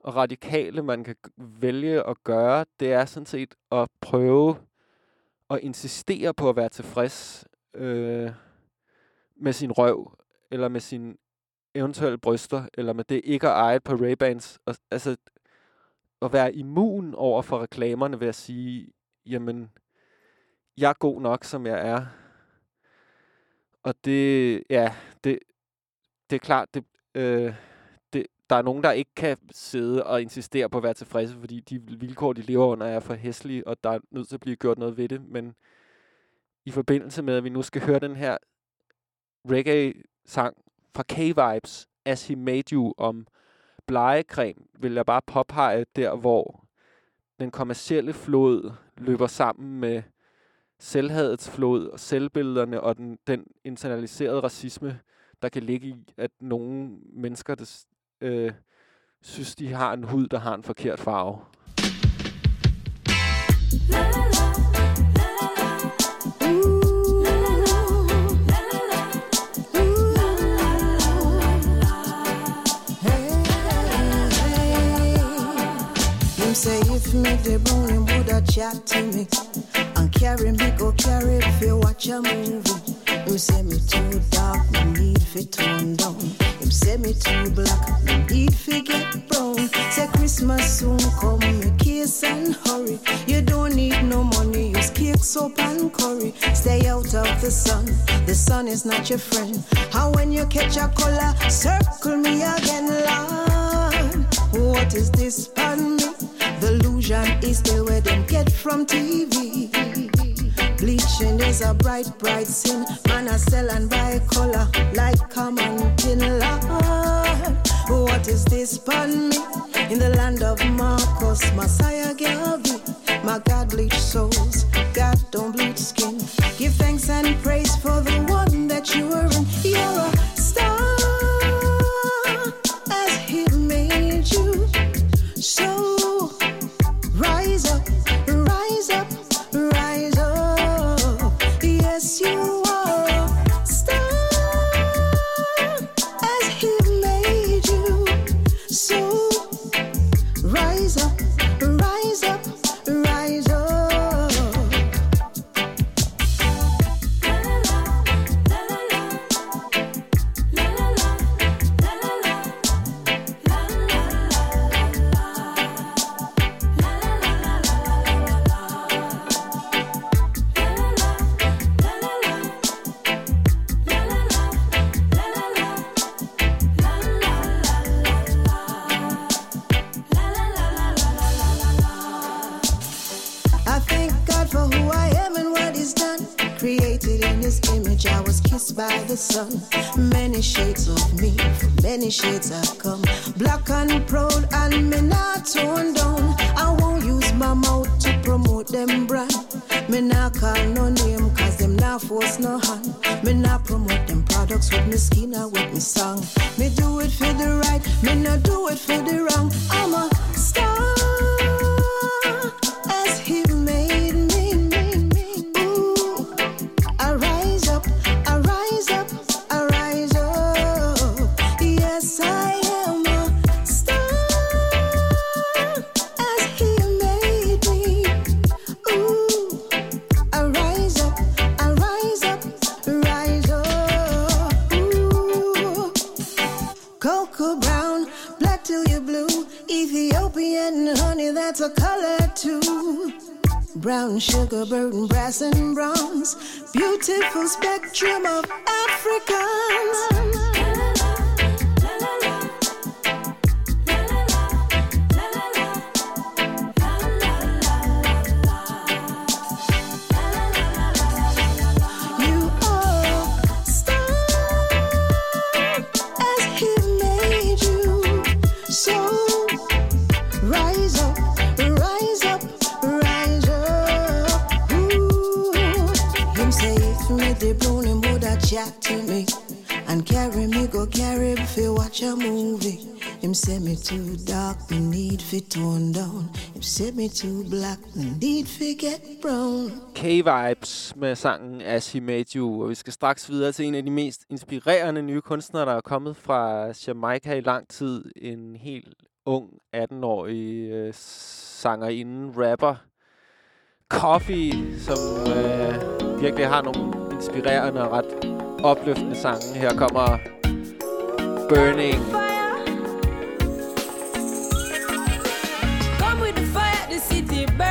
og radikale, man kan vælge at gøre, det er sådan set at prøve at insistere på at være tilfreds øh, med sin røv, eller med sin eventuelle bryster, eller med det ikke at eje på Ray-Bans. Og, altså, at være immun over for reklamerne ved at sige, jamen, jeg er god nok, som jeg er. Og det, ja, det, det er klart, det, øh, det, der er nogen, der ikke kan sidde og insistere på at være tilfredse, fordi de vilkår, de lever under, er for hæslige, og der er nødt til at blive gjort noget ved det. Men i forbindelse med, at vi nu skal høre den her reggae-sang fra K-Vibes, As He Made You, om blegecreme, vil jeg bare påpege der, hvor den kommercielle flod løber sammen med selvhadets flod og selvbillederne og den, den internaliserede racisme, der kan ligge i, at nogle mennesker, des, øh, synes, de har en hud, der har en forkert farve. La, la, la. Me the bone him woulda chat to me and carry me go carry if you watch a movie. Him say me too dark, me need fi tone down. Him say me too black, me need fi get brown. Say Christmas soon come, me kiss and hurry. You don't need no money, use cake, soap and curry. Stay out of the sun, the sun is not your friend. How when you catch a color, circle me again, Lord. What is this pardon me? The illusion is the way them get from TV. Bleaching is a bright, bright sin. Man, I sell and buy color like common tin Lord. What is this pun me? In the land of Marcos, Messiah Garvey. My God bleach souls, God don't bleach skin. Give thanks and praise for the one that you are in. You're a star set me to black, and did forget brown. K-Vibes med sangen As He Made You. Og vi skal straks videre til en af de mest inspirerende nye kunstnere, der er kommet fra Jamaica i lang tid. En helt ung 18-årig øh, sangerinde, rapper. Coffee, som øh, virkelig har nogle inspirerende og ret opløftende sange. Her kommer Burning. City burning.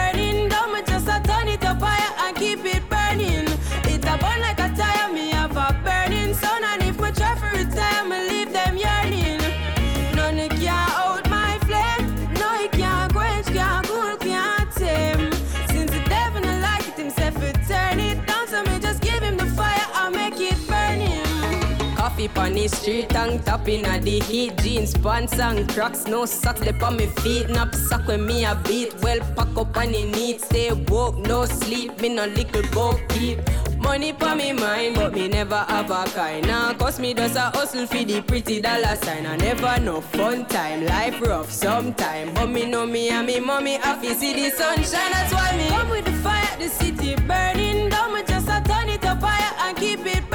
Coffee pon the street, tongue tapping at the heat. Jeans, pants and cracks, no socks lip on me feet. Nap sock when me a beat. Well, pack up on the neat. Stay woke, no sleep. Me no little boat keep. Money pa me mind, but me never have a kind. Now, cause me does a hustle for the pretty dollar sign. I never no fun time, life rough sometime. But me know me and me mommy happy see the sunshine. That's why me come with the fire, the city burning. Down me just a turn it up higher and keep it burning.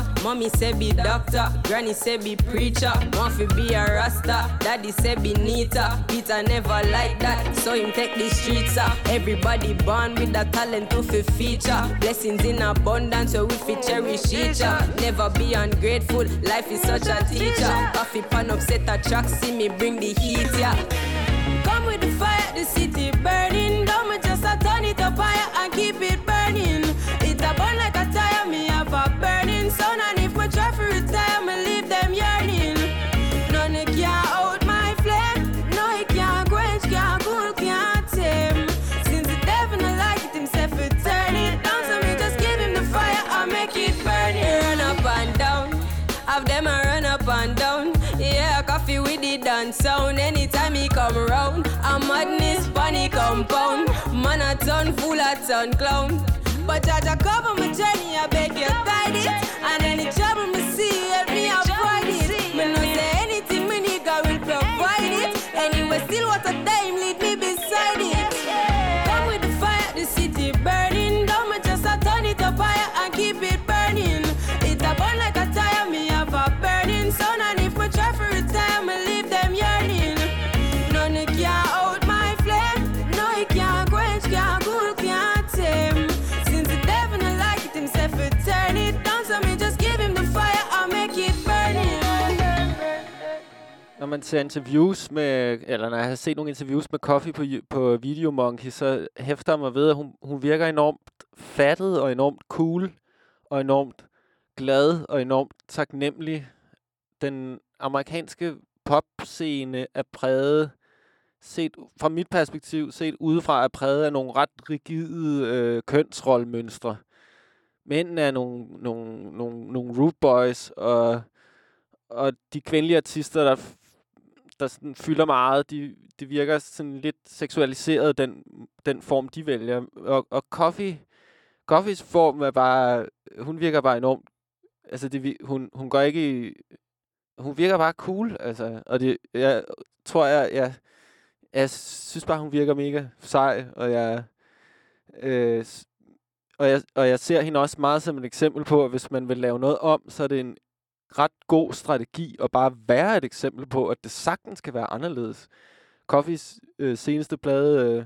A? Mommy say be doctor, granny say be preacher. Fi be a rasta, daddy say be neater. Peter never like that, so him take the streets up. Everybody born with the talent to fi feature. Blessings in abundance, so we fi cherish each other. Never be ungrateful, life is such a teacher. Coffee pan upset a track, see me bring the heat, yeah. Come with the fire, the city burning. Don't just a turn it up higher and keep it compound. Man a ton full of ton clown. But judge a cover my journey, man ser interviews med, eller når jeg har set nogle interviews med Coffee på, på Video Monkey, så hæfter jeg mig ved, at hun, hun virker enormt fattet og enormt cool og enormt glad og enormt taknemmelig. Den amerikanske popscene er præget, set fra mit perspektiv, set udefra, er præget af nogle ret rigide øh, kønsrollemønstre. mændene er nogle, nogle, nogle, nogle root boys, og, og de kvindelige artister, der, der sådan fylder meget, de, de virker sådan lidt seksualiseret, den, den form, de vælger. Og, og Coffee, Coffees form er bare, hun virker bare enormt, altså det, hun, hun går ikke i, hun virker bare cool, altså, og det, jeg tror, jeg, jeg, jeg synes bare, hun virker mega sej, og jeg, øh, og jeg, og jeg ser hende også meget som et eksempel på, at hvis man vil lave noget om, så er det en ret god strategi at bare være et eksempel på, at det sagtens kan være anderledes. Coffees øh, seneste plade, øh,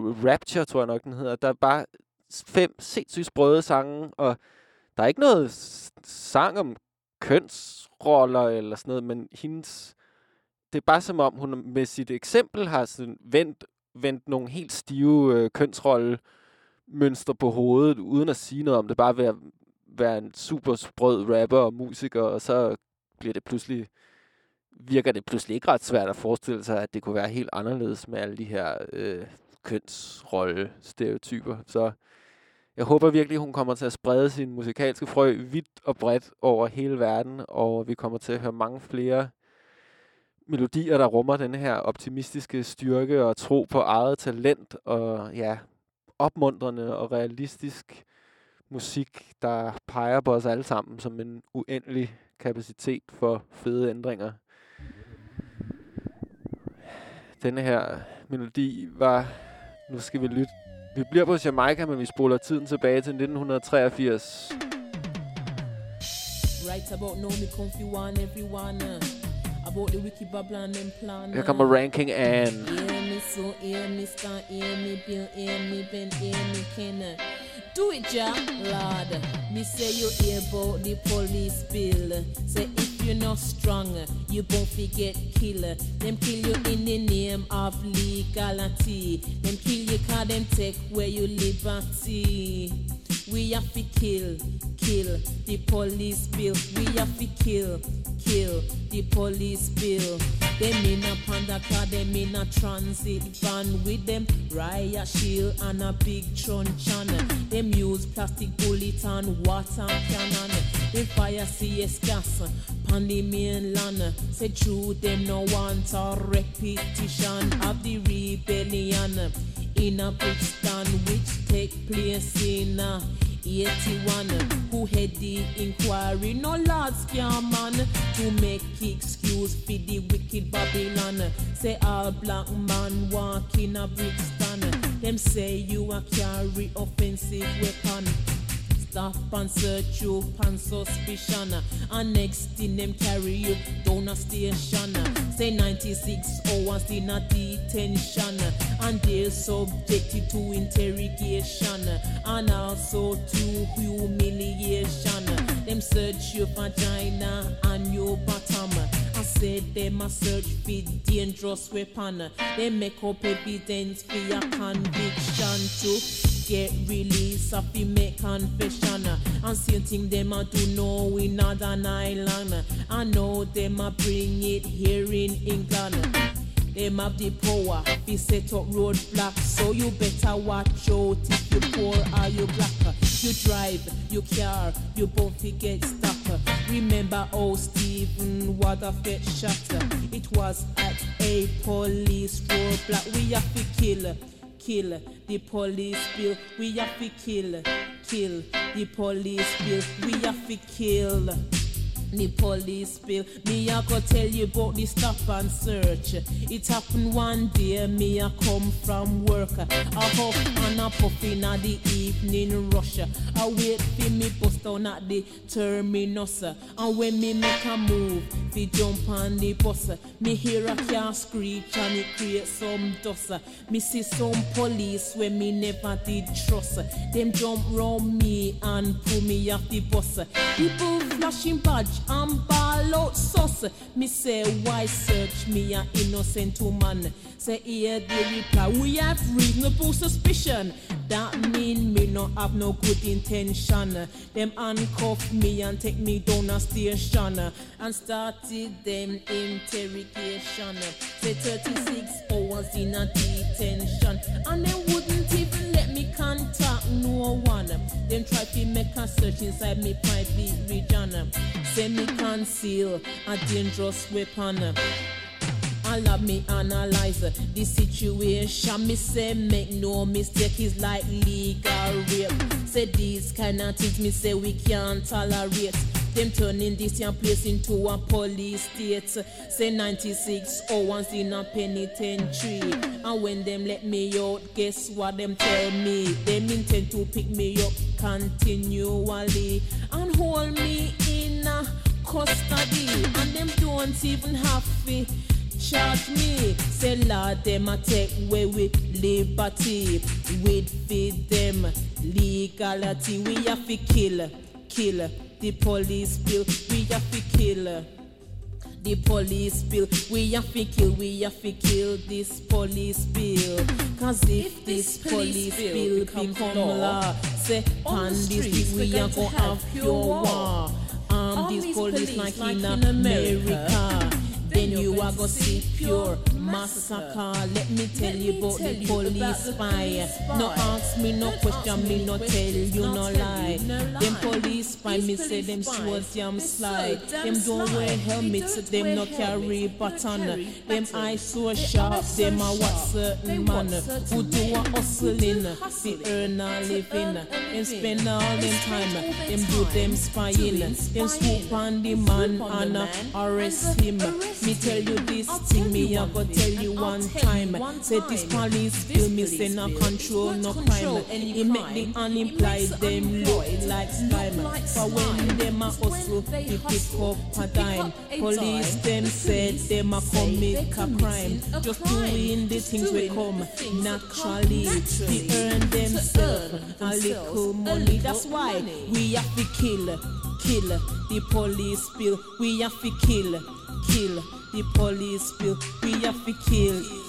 Rapture, tror jeg nok, den hedder, der er bare fem sindssygt sprøde sange, og der er ikke noget sang om kønsroller eller sådan noget, men hendes... Det er bare som om, hun med sit eksempel har sådan vendt, vendt nogle helt stive øh, kønsrolle mønster på hovedet, uden at sige noget om det. Bare ved at være en super sprød rapper og musiker, og så bliver det pludselig virker det pludselig ikke ret svært at forestille sig, at det kunne være helt anderledes med alle de her øh, kønsrolle-stereotyper. Så jeg håber virkelig, hun kommer til at sprede sin musikalske frø vidt og bredt over hele verden, og vi kommer til at høre mange flere melodier, der rummer den her optimistiske styrke og tro på eget talent, og ja, opmuntrende og realistisk musik, der peger på os alle sammen som en uendelig kapacitet for fede ændringer. Denne her melodi var... Nu skal vi lytte. Vi bliver på Jamaica, men vi spoler tiden tilbage til 1983. Right about now, me comfy one everyone. Uh, about the wiki Babylon and plan. Her kommer Ranking Ann. Hear me so, hear me star, hear me bill, hear me ben, hear me ken. Do it, ja, Lord. Me say you hear about the police bill. Say if you're not strong, you won't forget killer. Them kill you in the name of legality. Them kill you cause them take away your liberty. We have to kill, kill the police bill. We have to kill, kill the police bill. Them in a panda car, them in a transit van with them riot shield and a big truncheon. Them use plastic bullet and water cannon. Them fire CS gas on the mainland. Say true, them no want a repetition of the rebellion in a Brixton which take place in uh, 81 who head the inquiry? No large scam man to make excuse for the wicked Babylon. Say all black man walk in a Brixton. Them say you a carry offensive weapon stop and search you on suspicion. And next thing them carry you down a station. Say 96 hours in a detention and they're subjected to interrogation. And also to humiliation. Them search your vagina and your bottom Said them a search for dangerous weapon. They make up evidence for your conviction to get release of the make confession. And same thing them a do know in Northern Ireland. I know them a bring it here in England. Them have the power to set up roadblocks. So you better watch out if you poor or you black. You drive you car you both get stuck remember how Stephen Waterford shot it was at a police roadblock we have to kill kill the police bill. We have to kill, kill the police bill. We have to kill. The police bill. Me I go tell you about the stop and search. It happened one day. Me I come from work. I huff and I puff in at the evening rush. I wait for me bus down at the terminus. And when me make a move, fi jump on the bus. Me hear a car screech and it create some dust. Me see some police when me never did trust. Them jump round me and pull me off the bus. People flashing badge and ball out sauce. Me say why search me a innocent woman? Say here they reply we have reasonable suspicion. That mean me no have no good intention. Them handcuff me and take me down a station and started them interrogation. Say 36 hours in a detention and they wouldn't contact no one. Them try to make a search inside me private region. Say me conceal a dangerous weapon. I love me analyze the situation. Me say make no mistake is like legal rape. Say these kind of things me say we can't tolerate. Them turning this young place into a police state. Say 96 hours in a penitentiary. And when them let me out, guess what them tell me? Them intend to pick me up continually and hold me in a custody. And them don't even have to charge me. Say Lord, them a take away with liberty. With feed them legality. We have to kill, kill the police bill. We have to kill. The police bill, we have to kill, we have to kill this police bill. Cause if, this police bill become law, say on this streets, street we are gonna have pure war. war. Arm All these police police like, like in in America. America. *laughs* Then you're you are gonna see pure massacre. Let me tell Let you me about tell the police spy. No ask me no question, me no tell you no lie. Them police spy, me say them swords damn sly. Them don't wear helmets, them no carry button. Them eyes so sharp, them a what certain man who do a hustling, the earn a living. Them spend all them time, them do them spying. Them swoop on the man and arrest him. Me tell you this thing, me a go tell you and I'll one tell you time. one Say this time. police This bill, me say police no bill control is no not crime. control any It make crime. the It makes unemployed the them look unemployed like look slime. like For when slime. them a It's when hustle, they they pick hustle up to a pick dime. up a Police dime. them The said police them a say commit they a committing crime. a Just crime. doing the Just things we doing come the things that come naturally. naturally To earn to themselves earn a little themselves a money. little That's why money. we have to kill, kill the police bill. We have to kill, kill the police bill. We have to kill.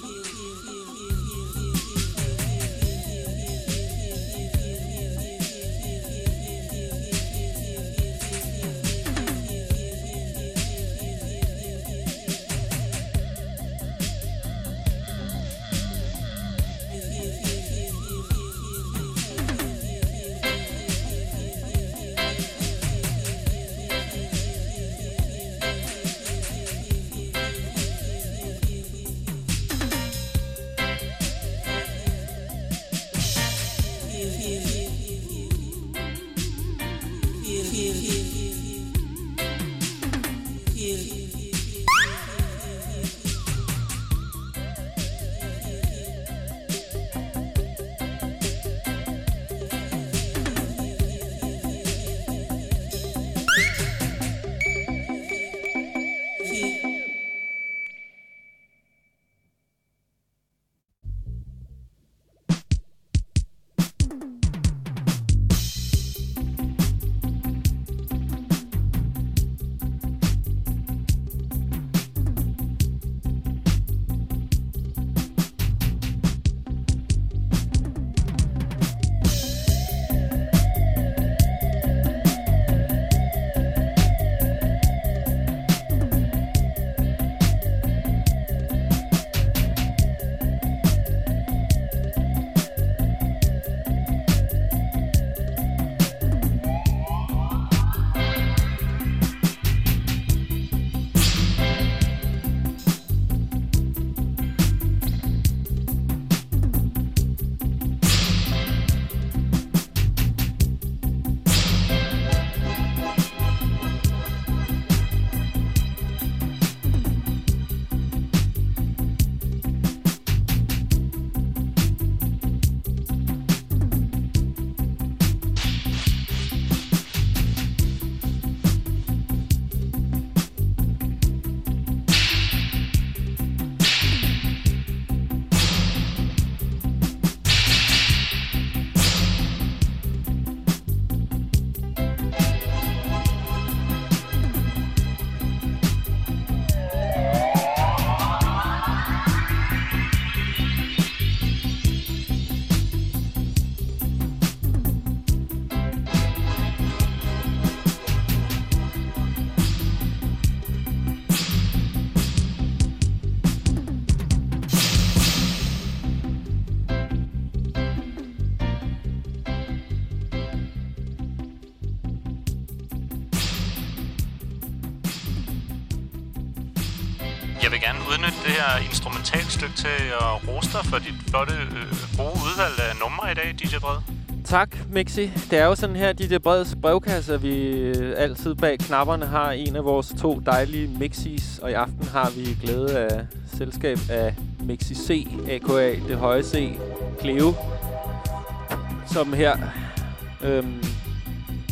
Jeg vil gerne udnytte det her instrumentalstykke til at rose dig for dit flotte, øh, gode udvalg af numre i dag, DJ Bred. Tak, Mixi. Det er jo sådan her, DJ Breds brevkasse, at vi øh, altid bag knapperne har en af vores to dejlige Mixis. Og i aften har vi glæde af selskab af Mixi C, a.k.a. Det Høje C, Cleo. Som her, øhm,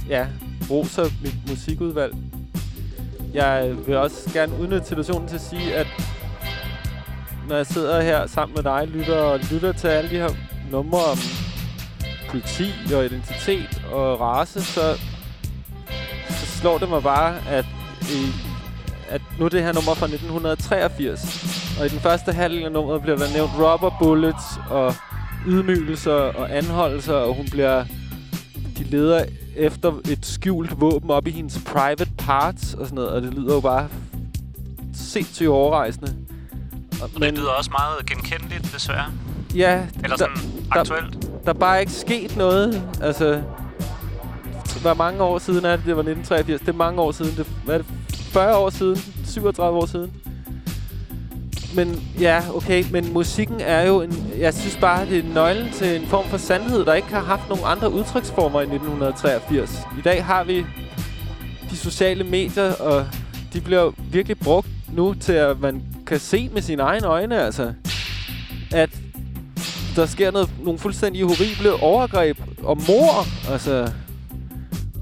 ja, roser mit musikudvalg. Jeg vil også gerne udnytte situationen til at sige, at når jeg sidder her sammen med dig, lytter og lytter til alle de her numre om politi og identitet og race, så, så slår det mig bare, at, i, at nu er det her nummer fra 1983. Og i den første halvdel af nummeret bliver der nævnt rubber bullets og ydmygelser og anholdelser, og hun bliver... De leder efter et skjult våben op i hendes private parts og sådan noget, og det lyder jo bare sindssygt overrejsende. Og, Men... Det lyder også meget genkendeligt, desværre. Ja. Eller sådan der, aktuelt. Der, der er bare ikke sket noget. Altså, hvor mange år siden er det? Det var 1983. Det er mange år siden. Det, hvad er det? 40 år siden? 37 år siden? Men ja, okay. Men musikken er jo en... Jeg synes bare, det er nøglen til en form for sandhed, der ikke har haft nogen andre udtryksformer i 1983. I dag har vi de sociale medier, og de bliver virkelig brugt nu til, at man kan se med sine egne øjne, altså, at der sker noget, nogle fuldstændig horrible overgreb og mor, altså.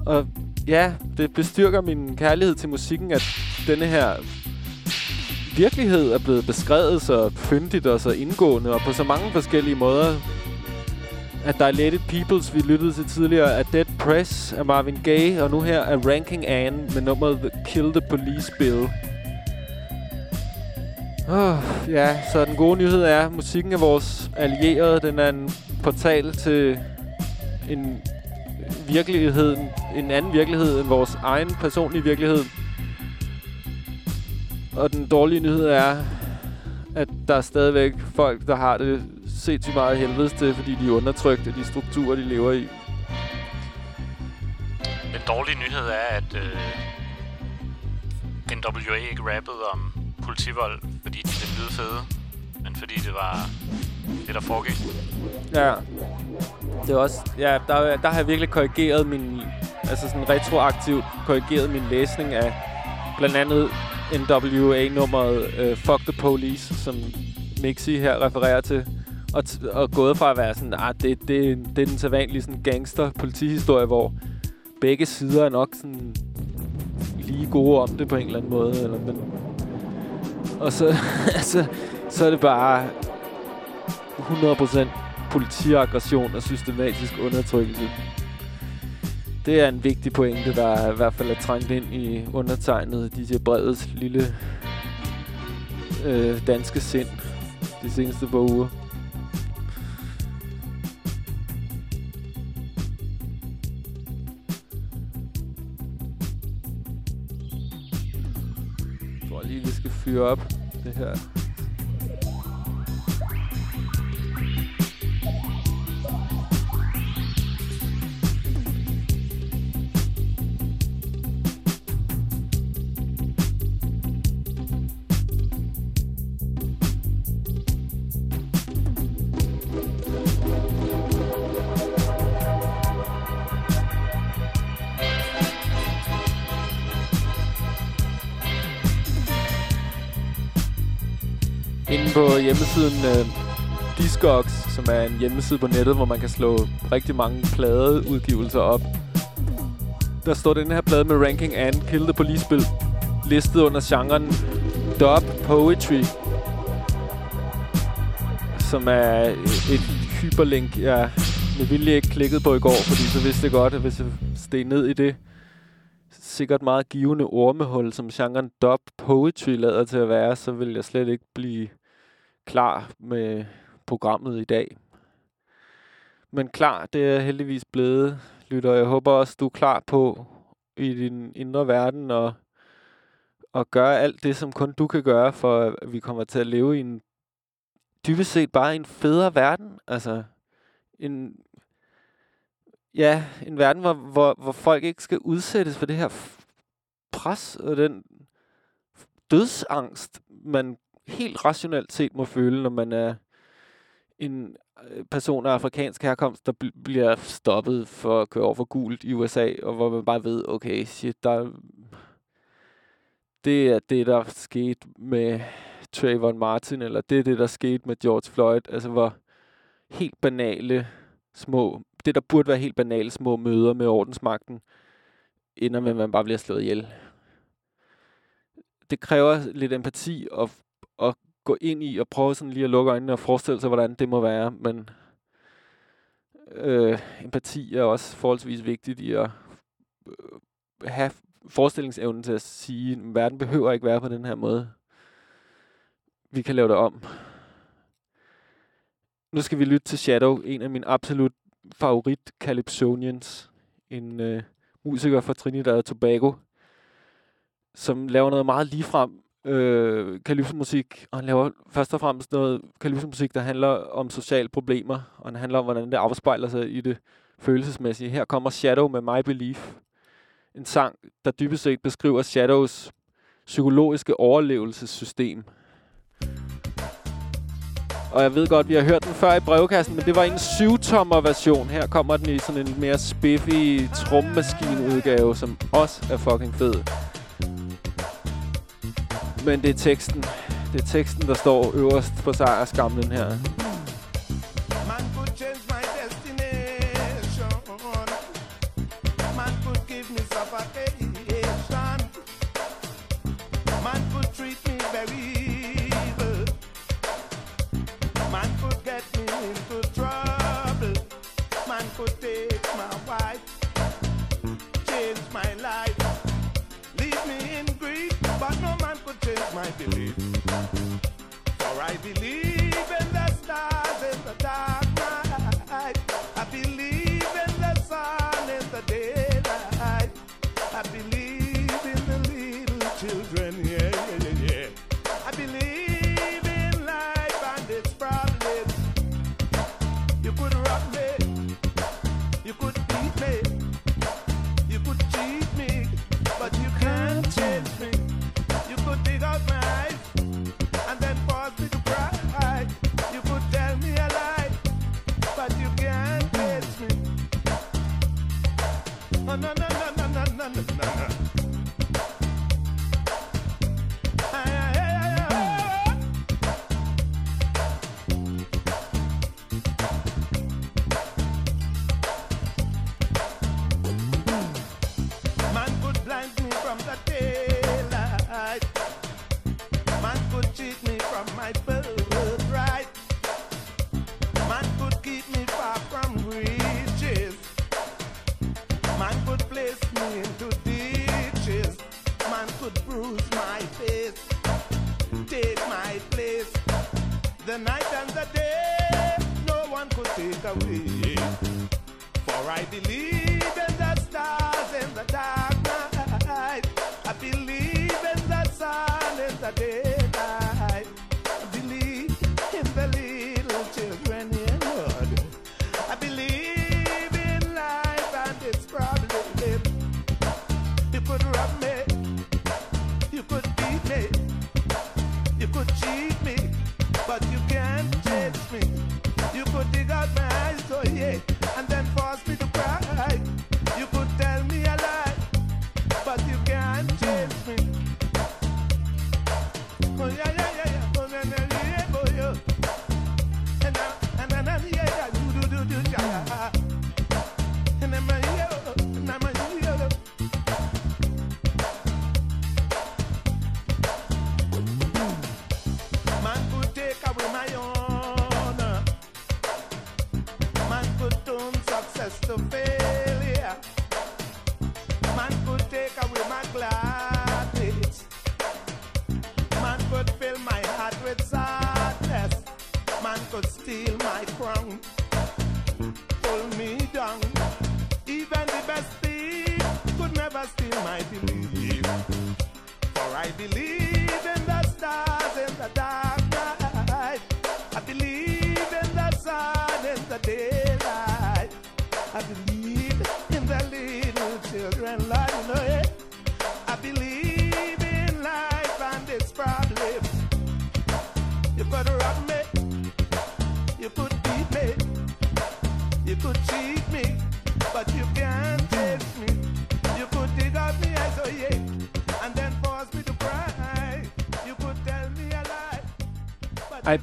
Og ja, det bestyrker min kærlighed til musikken, at denne her virkelighed er blevet beskrevet så fyndigt og så indgående, og på så mange forskellige måder. At der er Let It Peoples, vi lyttede til tidligere, af Dead Press af Marvin Gaye, og nu her er Ranking Anne med nummeret The Kill the Police Bill. Oh, ja, så den gode nyhed er, at musikken er vores allierede. Den er en portal til en virkelighed, en anden virkelighed end vores egen personlige virkelighed. Og den dårlige nyhed er, at der er stadigvæk folk, der har det sindssygt meget helvedes til, fordi de er undertrykt af de strukturer, de lever i. Den dårlige nyhed er, at øh, NWA ikke rappede om politivold, fordi de ville lyde fede, men fordi det var det, der foregik. Ja. Det er også... Ja, der, der har jeg virkelig korrigeret min... Altså sådan retroaktivt korrigeret min læsning af blandt andet NWA-nummeret uh, øh, Fuck the Police, som Mixi her refererer til. Og, og gået fra at være sådan, ah, det, det, det er den sædvanlige sådan gangster-politihistorie, hvor begge sider er nok sådan lige gode om det på en eller anden måde. Eller, men, og så, *laughs* altså, så er det bare 100% politiaggression og systematisk undertrykkelse. Det er en vigtig pointe, der i hvert fald er trængt ind i undertegnet DJ Bredets lille øh, danske sind de seneste par uger. Jeg tror lige, vi skal fyre op det her. På hjemmesiden øh, Discogs, som er en hjemmeside på nettet, hvor man kan slå rigtig mange pladeudgivelser op. Der står den her plade med ranking and Kill the Police Bill listet under genren dub poetry, som er et hyperlink, jeg med vilje ikke klikkede på i går, fordi så vidste jeg godt, at hvis jeg steg ned i det sikkert meget givende ormehul, som genren dub poetry lader til at være, så vil jeg slet ikke blive klar med programmet i dag. Men klar, det er heldigvis blevet, lytter. Jeg håber også, du er klar på i din indre verden og, og gøre alt det, som kun du kan gøre, for at vi kommer til at leve i en dybest set bare en federe verden. Altså, en, ja, en verden, hvor, hvor, hvor folk ikke skal udsættes for det her pres og den dødsangst, man helt rationelt set må føle, når man er en øh, person af afrikansk herkomst, der bl- bliver stoppet for at køre over for gult i USA, og hvor man bare ved, okay, shit, der det er det, der skete med Trayvon Martin, eller det er det, der skete med George Floyd. Altså, hvor helt banale små, det der burde være helt banale små møder med ordensmagten, ender med, at man bare bliver slået ihjel. Det kræver lidt empati at, at gå ind i og prøve sådan lige at lukke øjnene og forestille sig, hvordan det må være, men øh, empati er også forholdsvis vigtigt i at øh, have forestillingsevnen til at sige, at verden behøver ikke være på den her måde. Vi kan lave det om. Nu skal vi lytte til Shadow, en af mine absolut favorit Calypsonians. En øh, musiker fra Trinidad og Tobago, som laver noget meget ligefrem øh, kalypsomusik, og han laver først og fremmest noget kalypsomusik, der handler om sociale problemer, og den handler om, hvordan det afspejler sig i det følelsesmæssige. Her kommer Shadow med My Belief, en sang, der dybest set beskriver Shadows psykologiske overlevelsessystem. Og jeg ved godt, vi har hørt den før i brevkassen, men det var en 7-tommer version. Her kommer den i sådan en mere spiffy trommemaskineudgave, som også er fucking fed. Men det er teksten. Det er teksten, der står øverst på sejrskamlen her. Change my belief. For I believe in the stars in the dark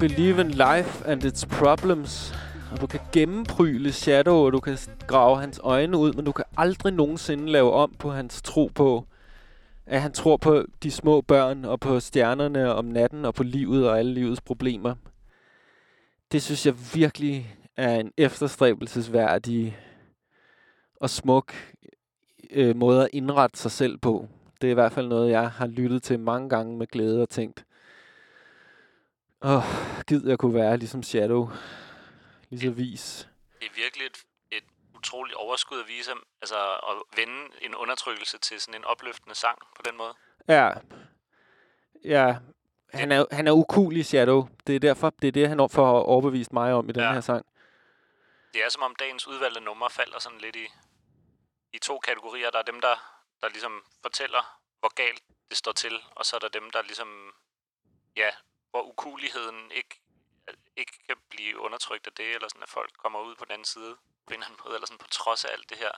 believe in life and its problems. Og du kan gennempryle Shadow, og du kan grave hans øjne ud, men du kan aldrig nogensinde lave om på hans tro på, at han tror på de små børn, og på stjernerne om natten, og på livet og alle livets problemer. Det synes jeg virkelig er en efterstræbelsesværdig og smuk øh, måde at indrette sig selv på. Det er i hvert fald noget, jeg har lyttet til mange gange med glæde og tænkt, åh, oh, gid jeg kunne være ligesom Shadow. Lige så vis. Det er virkelig et, et utroligt overskud at vise, altså at vende en undertrykkelse til sådan en opløftende sang på den måde. Ja. Ja. Han er, han er ukulig, Shadow. Det er derfor, det er det, han får overbevist mig om i den Ja. her sang. Det er som om dagens udvalgte numre falder sådan lidt i, i to kategorier. Der er dem, der, der ligesom fortæller, hvor galt det står til, og så er der dem, der ligesom, ja, hvor ukuligheden ikke, ikke kan blive undertrykt af det, eller sådan, at folk kommer ud på den anden side på en eller anden måde, eller sådan på trods af alt det her,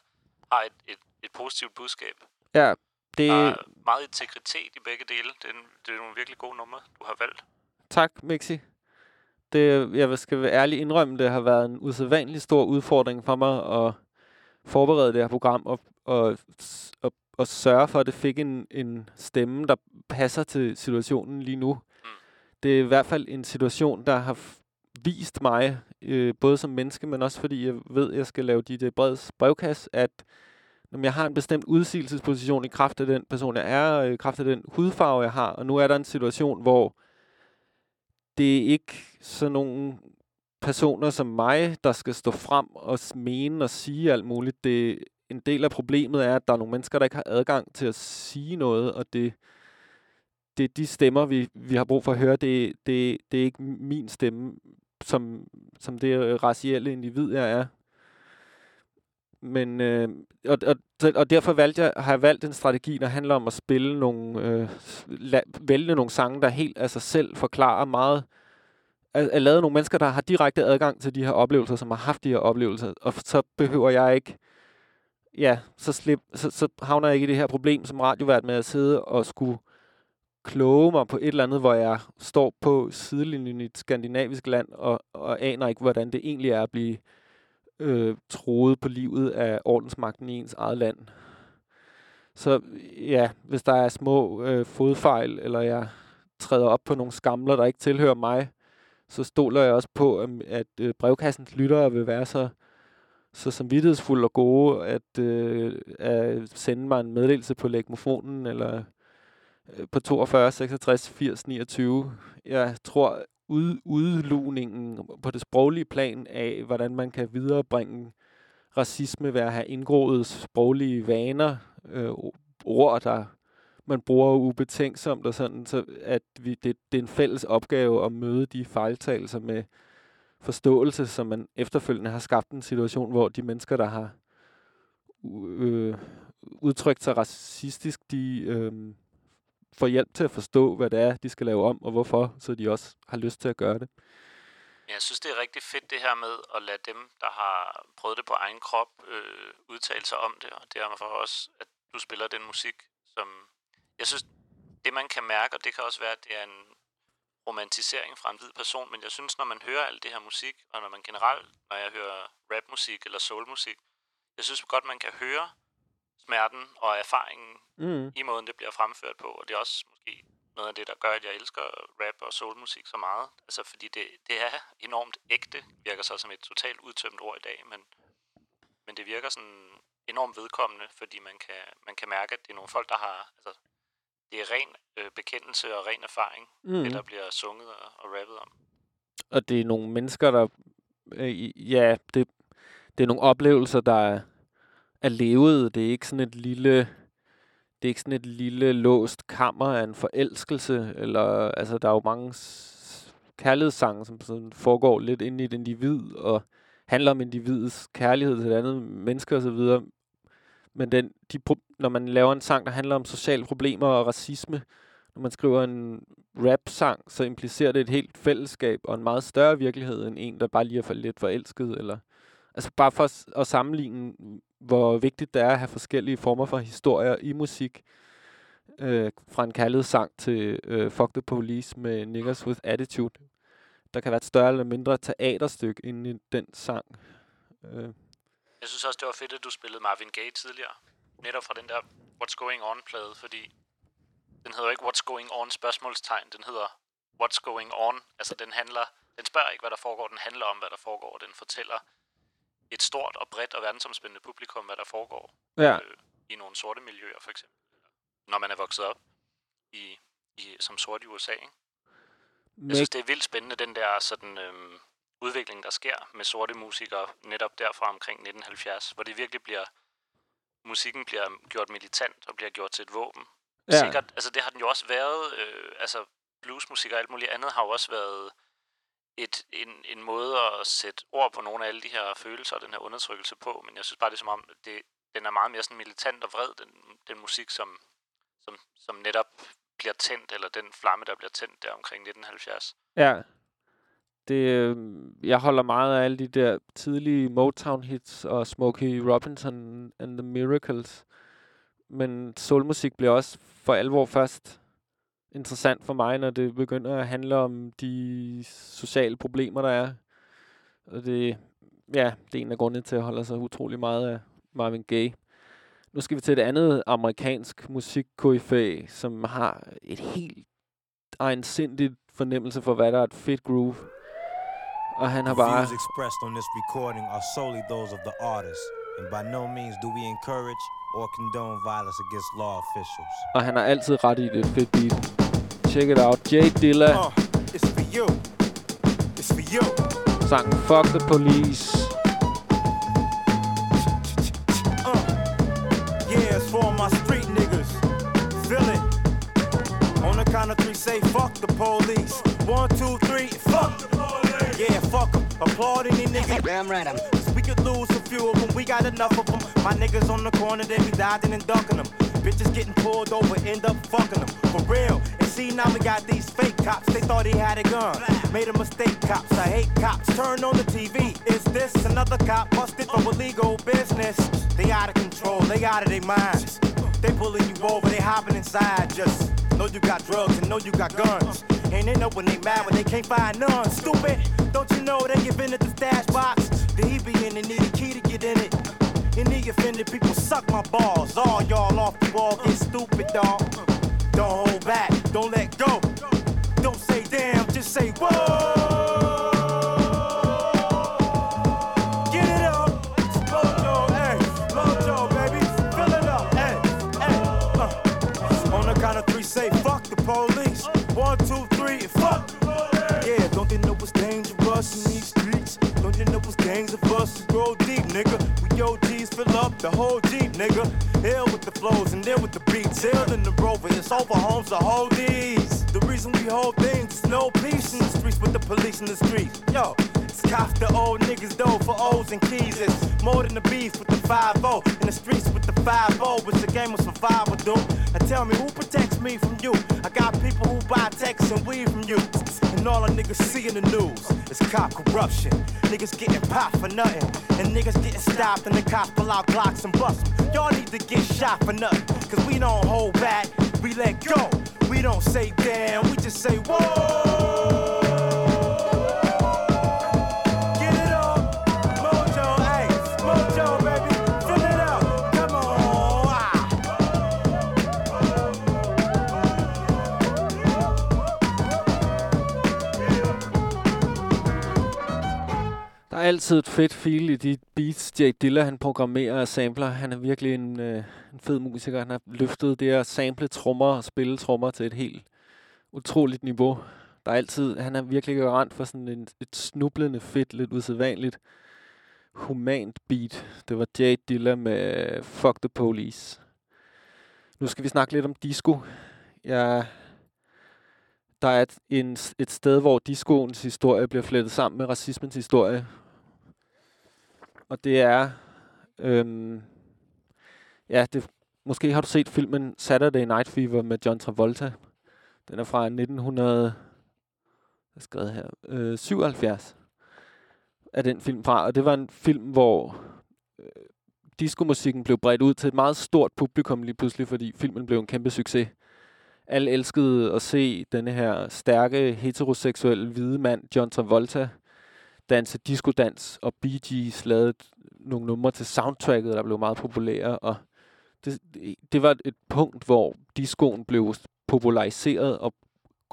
har et, et, et positivt budskab. Ja, det... Der er meget integritet i begge dele. Det er, en, det er nogle virkelig gode numre, du har valgt. Tak, Mixi. Det, jeg skal være ærlig indrømme, det har været en usædvanlig stor udfordring for mig at forberede det her program og, og, og, og sørge for, at det fik en, en stemme, der passer til situationen lige nu. Det er i hvert fald en situation, der har vist mig, øh, både som menneske, men også fordi jeg ved, at jeg skal lave DJ Breds brevkasse, at når jeg har en bestemt udsigelsesposition i kraft af den person, jeg er, og i kraft af den hudfarve, jeg har, og nu er der en situation, hvor det er ikke sådan nogle personer som mig, der skal stå frem og mene og sige alt muligt. Det, en del af problemet er, at der er nogle mennesker, der ikke har adgang til at sige noget, og det, det er de stemmer, vi, vi har brug for at høre. Det, det, det er ikke min stemme, som, som det øh, racielle individ, jeg er. Men, øh, og, og, og derfor valgte jeg, har jeg valgt en strategi, der handler om at spille nogle, øh, la, vælge nogle sange, der helt af sig selv forklarer meget, er, er lavet nogle mennesker, der har direkte adgang til de her oplevelser, som har haft de her oplevelser, og så behøver jeg ikke, ja, så, slip, så, så havner jeg ikke i det her problem som radiovært med at sidde og skulle kloge mig på et eller andet, hvor jeg står på sidelinjen i et skandinavisk land, og, og aner ikke, hvordan det egentlig er at blive øh, troet på livet af ordensmagten i ens eget land. Så ja, hvis der er små øh, fodfejl, eller jeg træder op på nogle skamler, der ikke tilhører mig, så stoler jeg også på, at, at øh, brevkassens lyttere vil være så, så samvittighedsfulde og gode, at, øh, at sende mig en meddelelse på legmofonen, eller Øh, på 42 66 80 29. Jeg tror, ud, udlugningen på det sproglige plan af, hvordan man kan viderebringe racisme ved at have indgroet sproglige vaner, øh, ord, der man bruger ubetænksomt og sådan, så at vi, det, det er en fælles opgave at møde de fejltagelser med forståelse, som man efterfølgende har skabt en situation, hvor de mennesker, der har øh, udtrykt sig racistisk, de øh, får hjælp til at forstå, hvad det er, de skal lave om, og hvorfor, så de også har lyst til at gøre det. Jeg synes, det er rigtig fedt det her med at lade dem, der har prøvet det på egen krop, øh, udtale sig om det, og det er for også, at du spiller den musik, som jeg synes, det man kan mærke, og det kan også være, at det er en romantisering fra en hvid person, men jeg synes, når man hører alt det her musik, og når man generelt, når jeg hører rapmusik eller soulmusik, jeg synes godt, man kan høre smerten og erfaringen Mm. i måden, det bliver fremført på, og det er også måske noget af det, der gør, at jeg elsker rap og soulmusik så meget. Altså, fordi det, det er enormt ægte, virker så som et totalt udtømt ord i dag, men, men det virker sådan enormt vedkommende, fordi man kan, man kan mærke, at det er nogle folk, der har, altså, det er ren øh, bekendelse og ren erfaring, Mm. det der bliver sunget og, og rappet om. Og det er nogle mennesker, der... Øh, ja, det, det er nogle oplevelser, der er, levet. Det er ikke sådan et lille... Det er ikke sådan et lille låst kammer af en forelskelse, eller altså der er jo mange kærlighedssange, som sådan foregår lidt inde i et individ, og handler om individets kærlighed til et andet menneske osv. Men den, de, når man laver en sang, der handler om sociale problemer og racisme, når man skriver en rap-sang, så implicerer det et helt fællesskab og en meget større virkelighed end en, der bare lige er for lidt forelsket. Eller, altså bare for at sammenligne, hvor vigtigt det er at have forskellige former for historier i musik. Øh, fra en kærlighedssang til øh, Fuck the Police med Niggas with Attitude. Der kan være et større eller mindre teaterstykke inde i den sang. Øh, Jeg synes også, det var fedt, at du spillede Marvin Gaye tidligere. Netop fra den der What's Going On-plade, fordi den hedder ikke What's Going On spørgsmålstegn. Den hedder What's Going On. Altså, den handler... Den spørger ikke, hvad der foregår. Den handler om, hvad der foregår. Den fortæller et stort og bredt og verdensomspændende publikum, hvad der foregår Ja. øh, i nogle sorte miljøer, for eksempel. Når man er vokset op i, i, som sort i USA, ikke? Jeg synes, det er vildt spændende, den der sådan, øhm, udvikling, der sker med sorte musikere netop derfra omkring 1970, hvor det virkelig bliver, musikken bliver gjort militant og bliver gjort til et våben. Ja. Sikkert, altså det har den jo også været, øh, altså bluesmusik og alt muligt andet har jo også været et, en, en måde at sætte ord på nogle af alle de her følelser og den her undertrykkelse på, men jeg synes bare, det er som om, det, den er meget mere sådan militant og vred, den, den musik, som, som, som netop bliver tændt, eller den flamme, der bliver tændt der omkring 1970. Ja. Det, øh, jeg holder meget af alle de der tidlige Motown-hits og Smokey Robinson and the Miracles. Men soulmusik bliver også for alvor først interessant for mig, når det begynder at handle om de sociale problemer, der er. Og det, ja, det er en af grundene til at holde sig utrolig meget af Marvin Gaye. Nu skal vi til et andet amerikansk musik som har et helt egensindigt fornemmelse for, hvad der er et fedt groove. Og han har bare... expressed on this recording are solely those of the artist, and by no means do we encourage or condone violence against law officials. Og han har altid ret i det fedt beat. Check it out. Jay Dilla. Uh, it's for you. It's for you. Sangen Fuck the Police. Yeah, it's for my street niggas. Feel it. On the count of three, say fuck the police. One, two, three, fuck the police. Yeah, fuck them. Applaud any nigga. Damn right, I'm. We could lose a few of them, we got enough of them. My niggas on the corner, they be dodging and ducking them. Bitches getting pulled over, end up fucking them. For real. See, now we got these fake cops. They thought he had a gun. Made a mistake, cops. I hate cops. Turn on the TV. Is this another cop busted for illegal business? They out of control, they out of their minds. They pulling you over, they hopping inside. Just know you got drugs and know you got guns. And they know when they mad when they can't find none. Stupid, don't you know they give in at the stash box? The he be in and need a key to get in it. And the offended people suck my balls. All y'all off the wall get stupid, dog. Don't hold back, don't let go. Don't say damn, just say whoa. Get it up, hey, baby, fill it up, hey, hey. Uh. On the count of three, say fuck the police. One, two, three, fuck. Yeah, don't know dangerous in these streets? Don't you know gangs of us grow deep, nigga? We OGs fill up the whole Jeep, nigga. Hell with the flows and then with the beats. The over homes to hold these. The reason we hold things is no peace in the streets with the police in the streets. Yo, it's cops the old niggas though for O's and keys. It's more than the beef with the 5-0. In the streets with the 5-0. It's a game of survival, dude. Now tell me who protects me from you? I got people who buy texts and weed from you. And all the niggas see in the news is cop corruption. Niggas getting popped for nothing. And niggas getting stopped and the cops pull out Glocks and bust 'em. Y'all need to get shot for nothing. Cause we don't hold back, we let go. We don't say damn, we just say whoa. Der er altid et fedt feel i de beats, Jay Dilla han programmerer og sampler. Han er virkelig en, øh, en fed musiker. Han har løftet det at sample trommer og spille trommer til et helt utroligt niveau. Der er altid, han er virkelig garant for sådan en, et snublende fedt, lidt usædvanligt humant beat. Det var Jay Dilla med Fuck the Police. Nu skal vi snakke lidt om disco. Jeg der er et, en, et sted, hvor discoens historie bliver flettet sammen med racismens historie. Og det er... Øhm, ja, det, måske har du set filmen Saturday Night Fever med John Travolta. Den er fra 1900... Hvad er skrevet her? Øh, 77 er den film fra. Og det var en film, hvor øh, diskomusikken blev bredt ud til et meget stort publikum lige pludselig, fordi filmen blev en kæmpe succes. Alle elskede at se denne her stærke, heteroseksuelle hvide mand, John Travolta, danse diskodans, og Bee Gees lavede nogle numre til soundtracket, der blev meget populære, og det, det var et punkt, hvor discoen blev populariseret og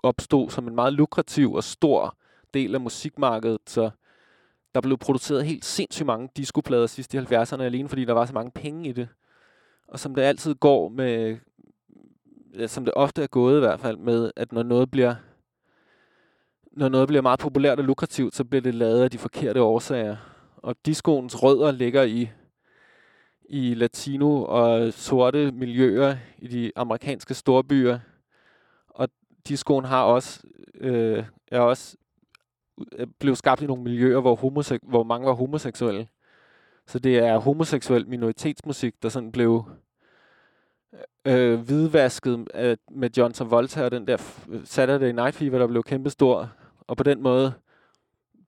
opstod som en meget lukrativ og stor del af musikmarkedet, så der blev produceret helt sindssygt mange discoplader sidst i 70'erne, alene fordi der var så mange penge i det. Og som det altid går med, ja, som det ofte er gået i hvert fald, med at når noget bliver når noget bliver meget populært og lukrativt, så bliver det lavet af de forkerte årsager. Og discoens rødder ligger i, i latino og sorte miljøer i de amerikanske storbyer. Og discoen har også, øh, er også øh, blev skabt i nogle miljøer, hvor, homosek- hvor mange var homoseksuelle. Så det er homoseksuel minoritetsmusik, der sådan blev øh, hvidvasket af, med John Travolta og den der øh, Saturday Night Fever, der blev kæmpestor. Og på den måde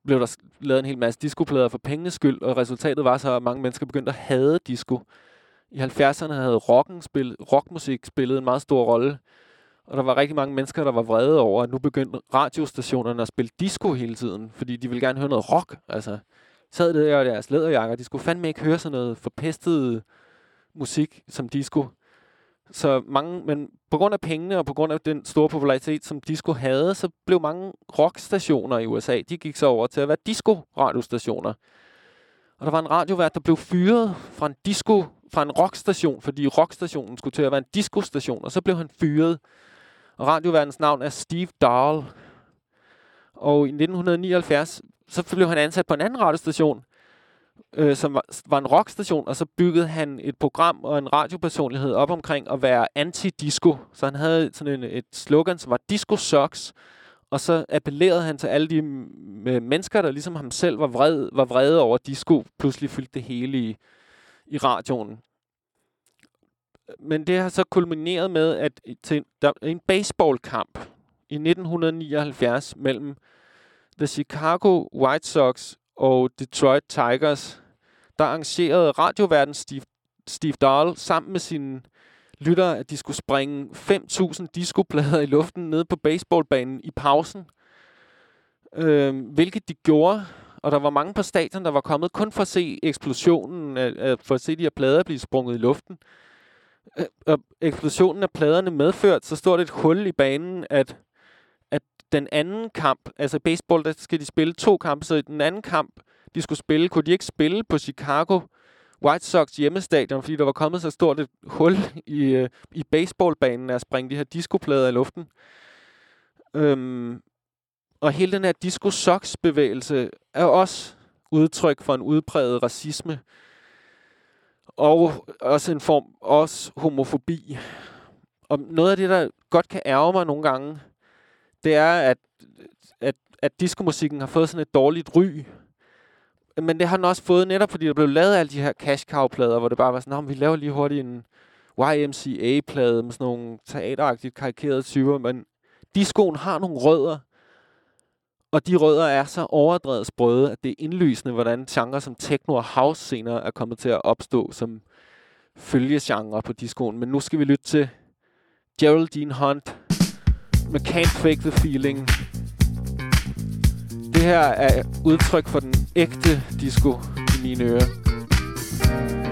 blev der lavet en hel masse diskoplader for pengenes skyld, og resultatet var så, at mange mennesker begyndte at hade disco. I 70'erne havde rocken spillet, rockmusik spillet en meget stor rolle, og der var rigtig mange mennesker, der var vrede over, at nu begyndte radiostationerne at spille disco hele tiden, fordi de ville gerne høre noget rock. Altså, sad der i deres læderjakker, de skulle fandme ikke høre sådan noget forpestet musik som disco. Så mange, men på grund af pengene og på grund af den store popularitet, som disco havde, så blev mange rockstationer i USA, de gik så over til at være disco-radiostationer. Og der var en radiovært, der blev fyret fra en disco, fra en rockstation, fordi rockstationen skulle til at være en disco-station, og så blev han fyret. Og radioværtens navn er Steve Dahl. Og i 1979, så blev han ansat på en anden radiostation, øh, som var, var en rockstation, og så byggede han et program og en radiopersonlighed op omkring at være anti-disco. Så han havde sådan en, et slogan, som var Disco Sucks, og så appellerede han til alle de mennesker, der ligesom ham selv var, vred, var vrede over disco, pludselig fyldte det hele i, i radioen. Men det har så kulmineret med, at til, der en baseballkamp i 1979 mellem The Chicago White Sox og Detroit Tigers, der arrangerede radioverden Steve, Steve Dahl sammen med sine lyttere, at de skulle springe 5.000 discoplader i luften ned på baseballbanen i pausen. Øh, hvilket de gjorde, og der var mange på stadion, der var kommet kun for at se eksplosionen, øh, for at se de her plader blive sprunget i luften. Øh, og eksplosionen af pladerne medført så stort et hul i banen, at at den anden kamp, altså baseball, der skal de spille to kampe, så i den anden kamp, de skulle spille, kunne de ikke spille på Chicago White Sox hjemmestadion, fordi der var kommet så stort et hul i, øh, i baseballbanen af at springe de her diskoplader i luften. Øhm, og hele den her disco Sox bevægelse er også udtryk for en udpræget racisme. Og også en form, også homofobi. Og noget af det, der godt kan ærge mig nogle gange, det er, at, at, at diskomusikken har fået sådan et dårligt ry. Men det har den også fået netop, fordi der blev lavet alle de her cash cow-plader, hvor det bare var sådan, vi laver lige hurtigt en YMCA-plade med sådan nogle teateragtigt karikerede typer, men discoen har nogle rødder, og de rødder er så overdrevet sprøde, at det er indlysende, hvordan genre som techno og house senere er kommet til at opstå som følgegenre på discoen. Men nu skal vi lytte til Geraldine Hunt, med Can't Fake the Feeling. Her er udtryk for den ægte disco i mine ører.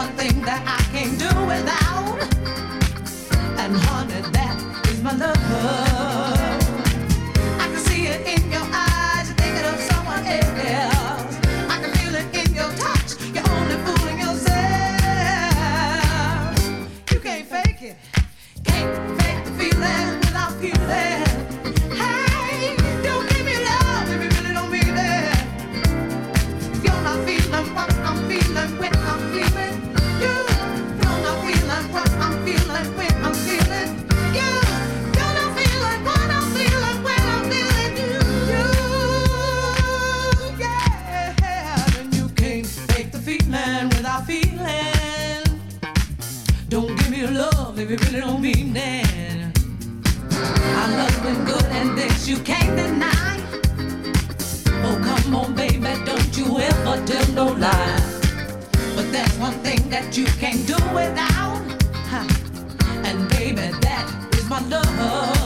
one thing that I can't do without. you can't do without. And baby, that is my love.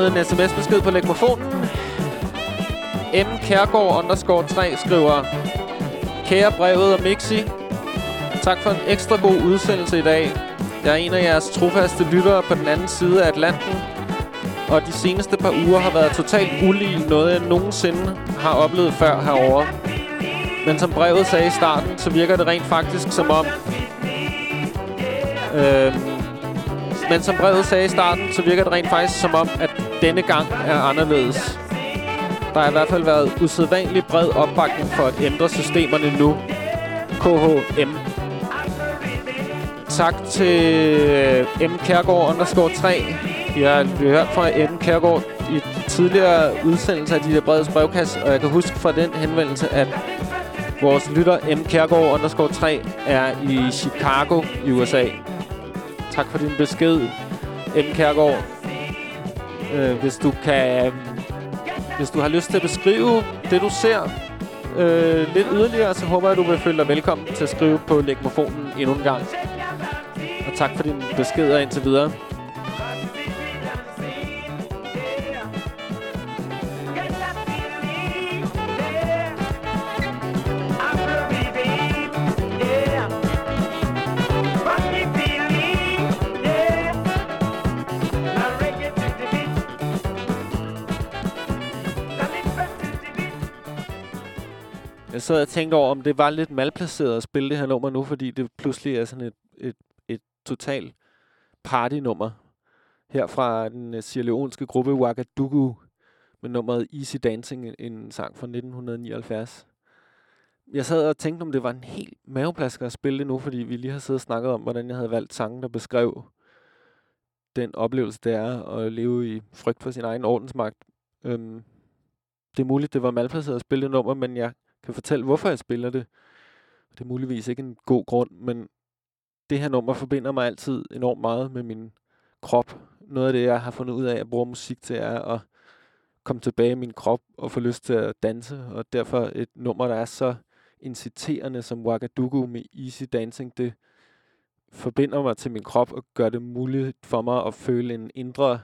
Kommet en sms-besked på legmofonen. M. Kærgaard underscore 3 skriver Kære brevet og Mixi, tak for en ekstra god udsendelse i dag. Jeg er en af jeres trofaste lyttere på den anden side af Atlanten, og de seneste par uger har været totalt ulige noget, jeg nogensinde har oplevet før herover. Men som brevet sagde i starten, så virker det rent faktisk som om... Øh, men som brevet sagde i starten, så virker det rent faktisk som om, at denne gang er anderledes. Der har i hvert fald været usædvanlig bred opbakning for at ændre systemerne nu. KHM. Tak til øh, M. Kærgaard underscore 3. Vi har hørt fra M. Kærgaard i tidligere udsendelser af de der brede brevkasse, og jeg kan huske fra den henvendelse, at vores lytter M. Kærgaard underscore 3 er i Chicago i USA. Tak for din besked, M. Kærgaard. Øh, hvis du kan... Hvis du har lyst til at beskrive det, du ser øh, lidt yderligere, så håber jeg, at du vil føle dig velkommen til at skrive på legmofonen endnu en gang. Og tak for din beskeder indtil videre. Jeg sad og tænkte over, om det var lidt malplaceret at spille det her nummer nu, fordi det pludselig er sådan et, et, et total partynummer. Her fra den øh, uh, Sierra Leonske gruppe Ouagadougou med nummeret Easy Dancing, en- en sang fra 1979. Jeg sad og tænkte, om det var en helt maveplasker at spille det nu, fordi vi lige har siddet og snakket om, hvordan jeg havde valgt sangen, der beskrev den oplevelse, det er at leve i frygt for sin egen ordensmagt. Øhm, det er muligt, det var malplaceret at spille det nummer, men jeg kan fortælle, hvorfor jeg spiller det. Det er muligvis ikke en god grund, men det her nummer forbinder mig altid enormt meget med min krop. Noget af det, jeg har fundet ud af, at jeg bruger musik til, er at komme tilbage i min krop og få lyst til at danse. Og derfor et nummer, der er så inciterende som Ouagadougou med Easy Dancing, det forbinder mig til min krop og gør det muligt for mig at føle en indre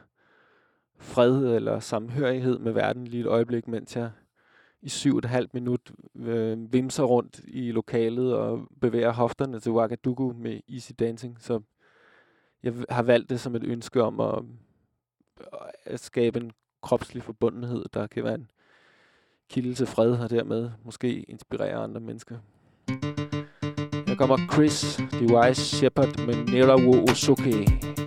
fred eller samhørighed med verden lige et øjeblik, mens jeg i syv og et halvt minut øh, vimser rundt i lokalet og bevæger hofterne til Ouagadougou med Easy Dancing. Så jeg har valgt det som et ønske om at, øh, at skabe en kropslig forbundenhed, der kan være en kilde til fred og dermed måske inspirere andre mennesker. Her kommer Chris, The Wise Shepherd med Nerawo Osoke.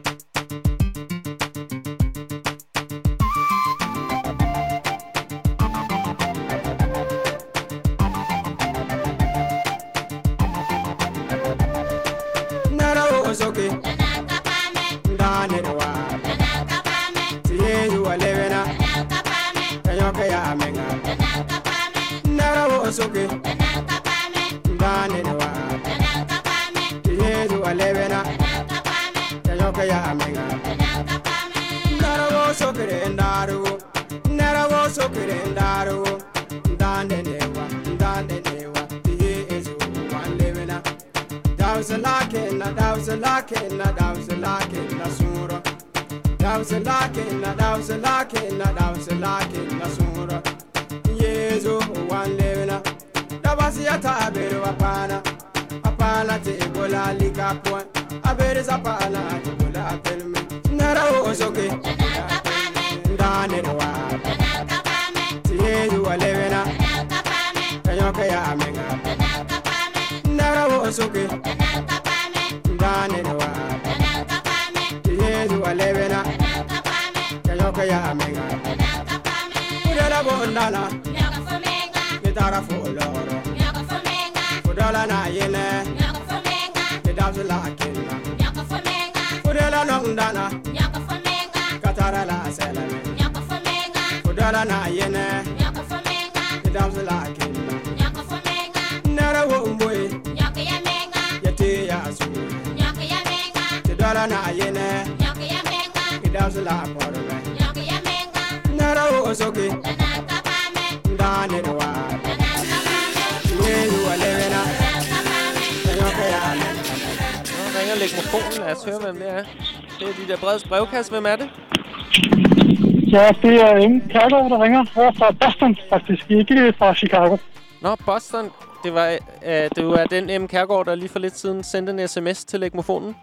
Er Ingen Kærgaard, der ringer over fra Boston, faktisk. Ikke fra Chicago. Nå, Boston. Det var, øh, det var den M. Kærgaard, der lige for lidt siden sendte en sms til legmofonen.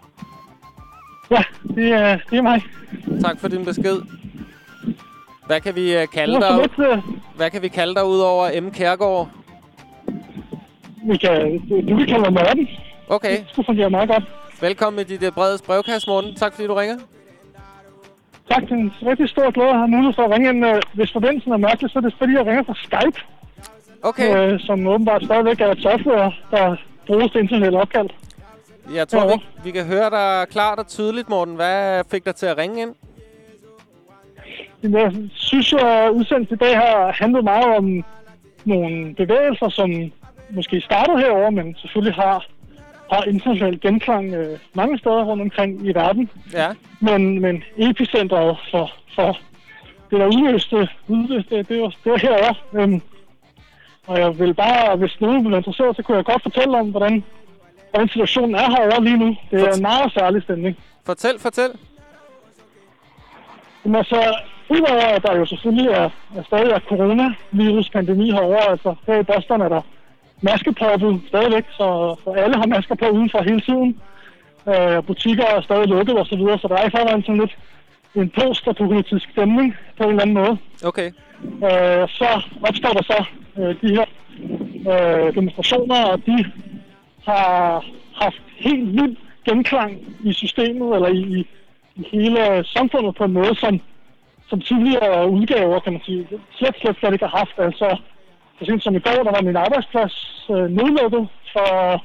Ja, det er, det er mig. Tak for din besked. Hvad kan vi øh, kalde dig? lidt, øh, Hvad kan vi kalde dig ud over M. Kærgaard? Vi kan, du kan kalde mig Morten. Okay. Det skulle fungere meget godt. Velkommen i dit øh, brede brevkasse, Morten. Tak fordi du ringer. Tak, det er en rigtig stor glæde at have mulighed for at ringe ind. Øh, Hvis forbindelsen er mærkelig, så er det fordi, jeg ringer fra Skype. Okay. Øh, som åbenbart stadigvæk er et software, der bruges til internationale opkald. Jeg tror, Ja. vi, vi kan høre dig klart og tydeligt, Morten. Hvad fik dig til at ringe ind? Jeg synes jo, at udsendelsen i dag har handlet meget om nogle bevægelser, som måske startede herover, men selvfølgelig har, har international genklang øh, mange steder rundt omkring i verden. Ja. Men, men epicentret for, for det, der udløste, udløste det, var, det var herovre. Øhm, og jeg vil bare, hvis nogen vil være interesseret, så kunne jeg godt fortælle om, hvordan, hvordan situationen er herovre lige nu. Det er en meget særlig stemning. Fortæl, fortæl. Jamen altså, udover at der jo selvfølgelig er, er stadig er coronavirus-pandemi herovre, altså her i Boston er der maskepåbud stadigvæk, så, så alle har masker på udenfor hele tiden. Øh, butikker er stadig lukket og så videre, så der er i forvejen sådan lidt en post-apokalyptisk stemning på en eller anden måde. Okay. Øh, så opstår der så øh, de her øh, demonstrationer, og de har haft helt vild genklang i systemet, eller i, i, i hele samfundet på en måde, som, som tidligere udgaver, kan man sige, slet, slet, slet ikke har haft. Altså, så sent som i går, der var min arbejdsplads øh, nedlukket for at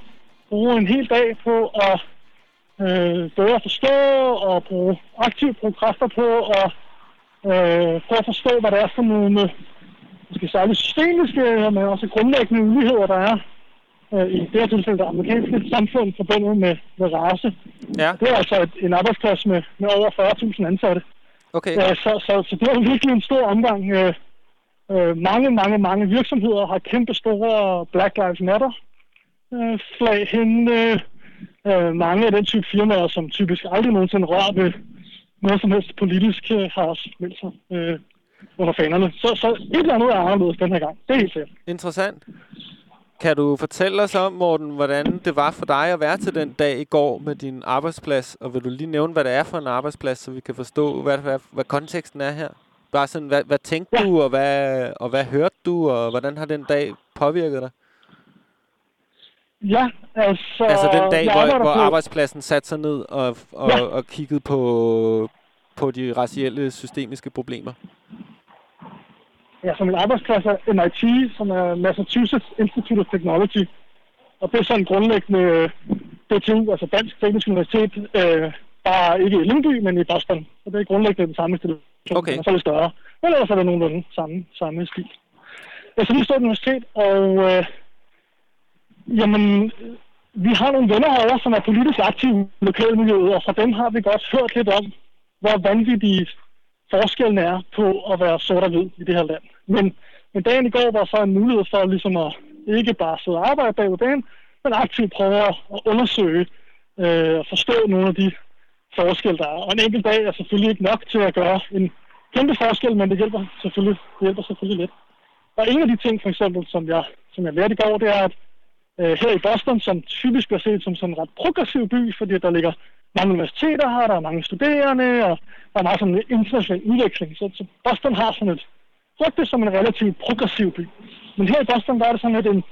bruge en hel dag på at øh, bedre forstå og bruge aktivt bruge kræfter på at øh, prøve at forstå, hvad det er for nogle måske særligt systemiske, men også grundlæggende uligheder, der er øh, i det her tilfælde det amerikanske samfund forbundet med, med race. Ja. Det er altså et, en arbejdsplads med, med over 40.000 ansatte. Okay. Øh, så, så, så det er jo virkelig en stor omgang. Øh, øh, mange, mange, mange virksomheder har kæmpe store Black Lives Matter øh, flag henne. Øh, mange af den type firmaer, som typisk aldrig nogensinde rører ved noget som helst politisk, øh, har også meldt sig øh, under fanerne. Så, så et eller andet er anderledes den her gang. Det er helt sikkert. Interessant. Kan du fortælle os om, Morten, hvordan det var for dig at være til den dag i går med din arbejdsplads? Og vil du lige nævne, hvad det er for en arbejdsplads, så vi kan forstå, hvad, hvad, hvad konteksten er her? Bare sådan, hvad, hvad tænkte ja. du, og hvad, og hvad hørte du, og hvordan har den dag påvirket dig? Ja, altså... Altså den dag, hvor, hvor på- arbejdspladsen satte sig ned og, og, Ja. og kiggede på, på de racielle systemiske problemer. Ja, så min arbejdsplads er MIT, som er Massachusetts Institute of Technology. Og det er sådan grundlæggende øh, DTU, altså Dansk Teknisk Universitet, øh, bare ikke i Lyngby, men i Boston. Så det er grundlæggende den samme institution, Okay. og så det større. Men ellers er det nogenlunde samme, samme stil. Jeg så lige stået universitet, og øh, jamen, vi har nogle venner herovre, som er politisk aktive i lokalmiljøet, og fra dem har vi godt hørt lidt om, hvor vanvittige forskellen er på at være sort og hvid i det her land. Men, men dagen i går var så en mulighed for ligesom at ikke bare sidde og arbejde bag dagen, men aktivt prøve at at undersøge øh, og forstå nogle af de forskel, der er. Og en enkelt dag er selvfølgelig ikke nok til at gøre en kæmpe forskel, men det hjælper selvfølgelig, det hjælper selvfølgelig lidt. Og en af de ting, for eksempel, som jeg, som jeg lærte i går, det er, at øh, her i Boston, som typisk bliver set som sådan en ret progressiv by, fordi der ligger mange universiteter her, der er mange studerende, og der er meget sådan en international udveksling. Så, så Boston har sådan et rygte som en relativt progressiv by. Men her i Boston, der er det sådan lidt en,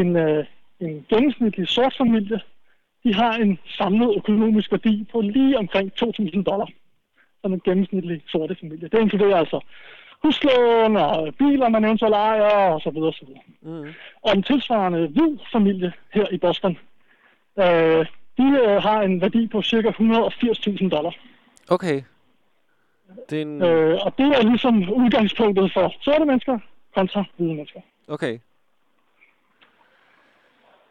en, øh, en gennemsnitlig sort familie. De har en samlet økonomisk værdi på lige omkring 2.000 dollar. Som en gennemsnitlig sorte familie. Det inkluderer altså huslån og biler, man eventuelt ejer, og så videre, og så videre. Mm. Og en tilsvarende hvid familie her i Boston, øh, de øh, har en værdi på ca. 180.000 dollar. Okay. Det er en... Øh, og det er ligesom udgangspunktet for sorte mennesker kontra hvide mennesker. Okay.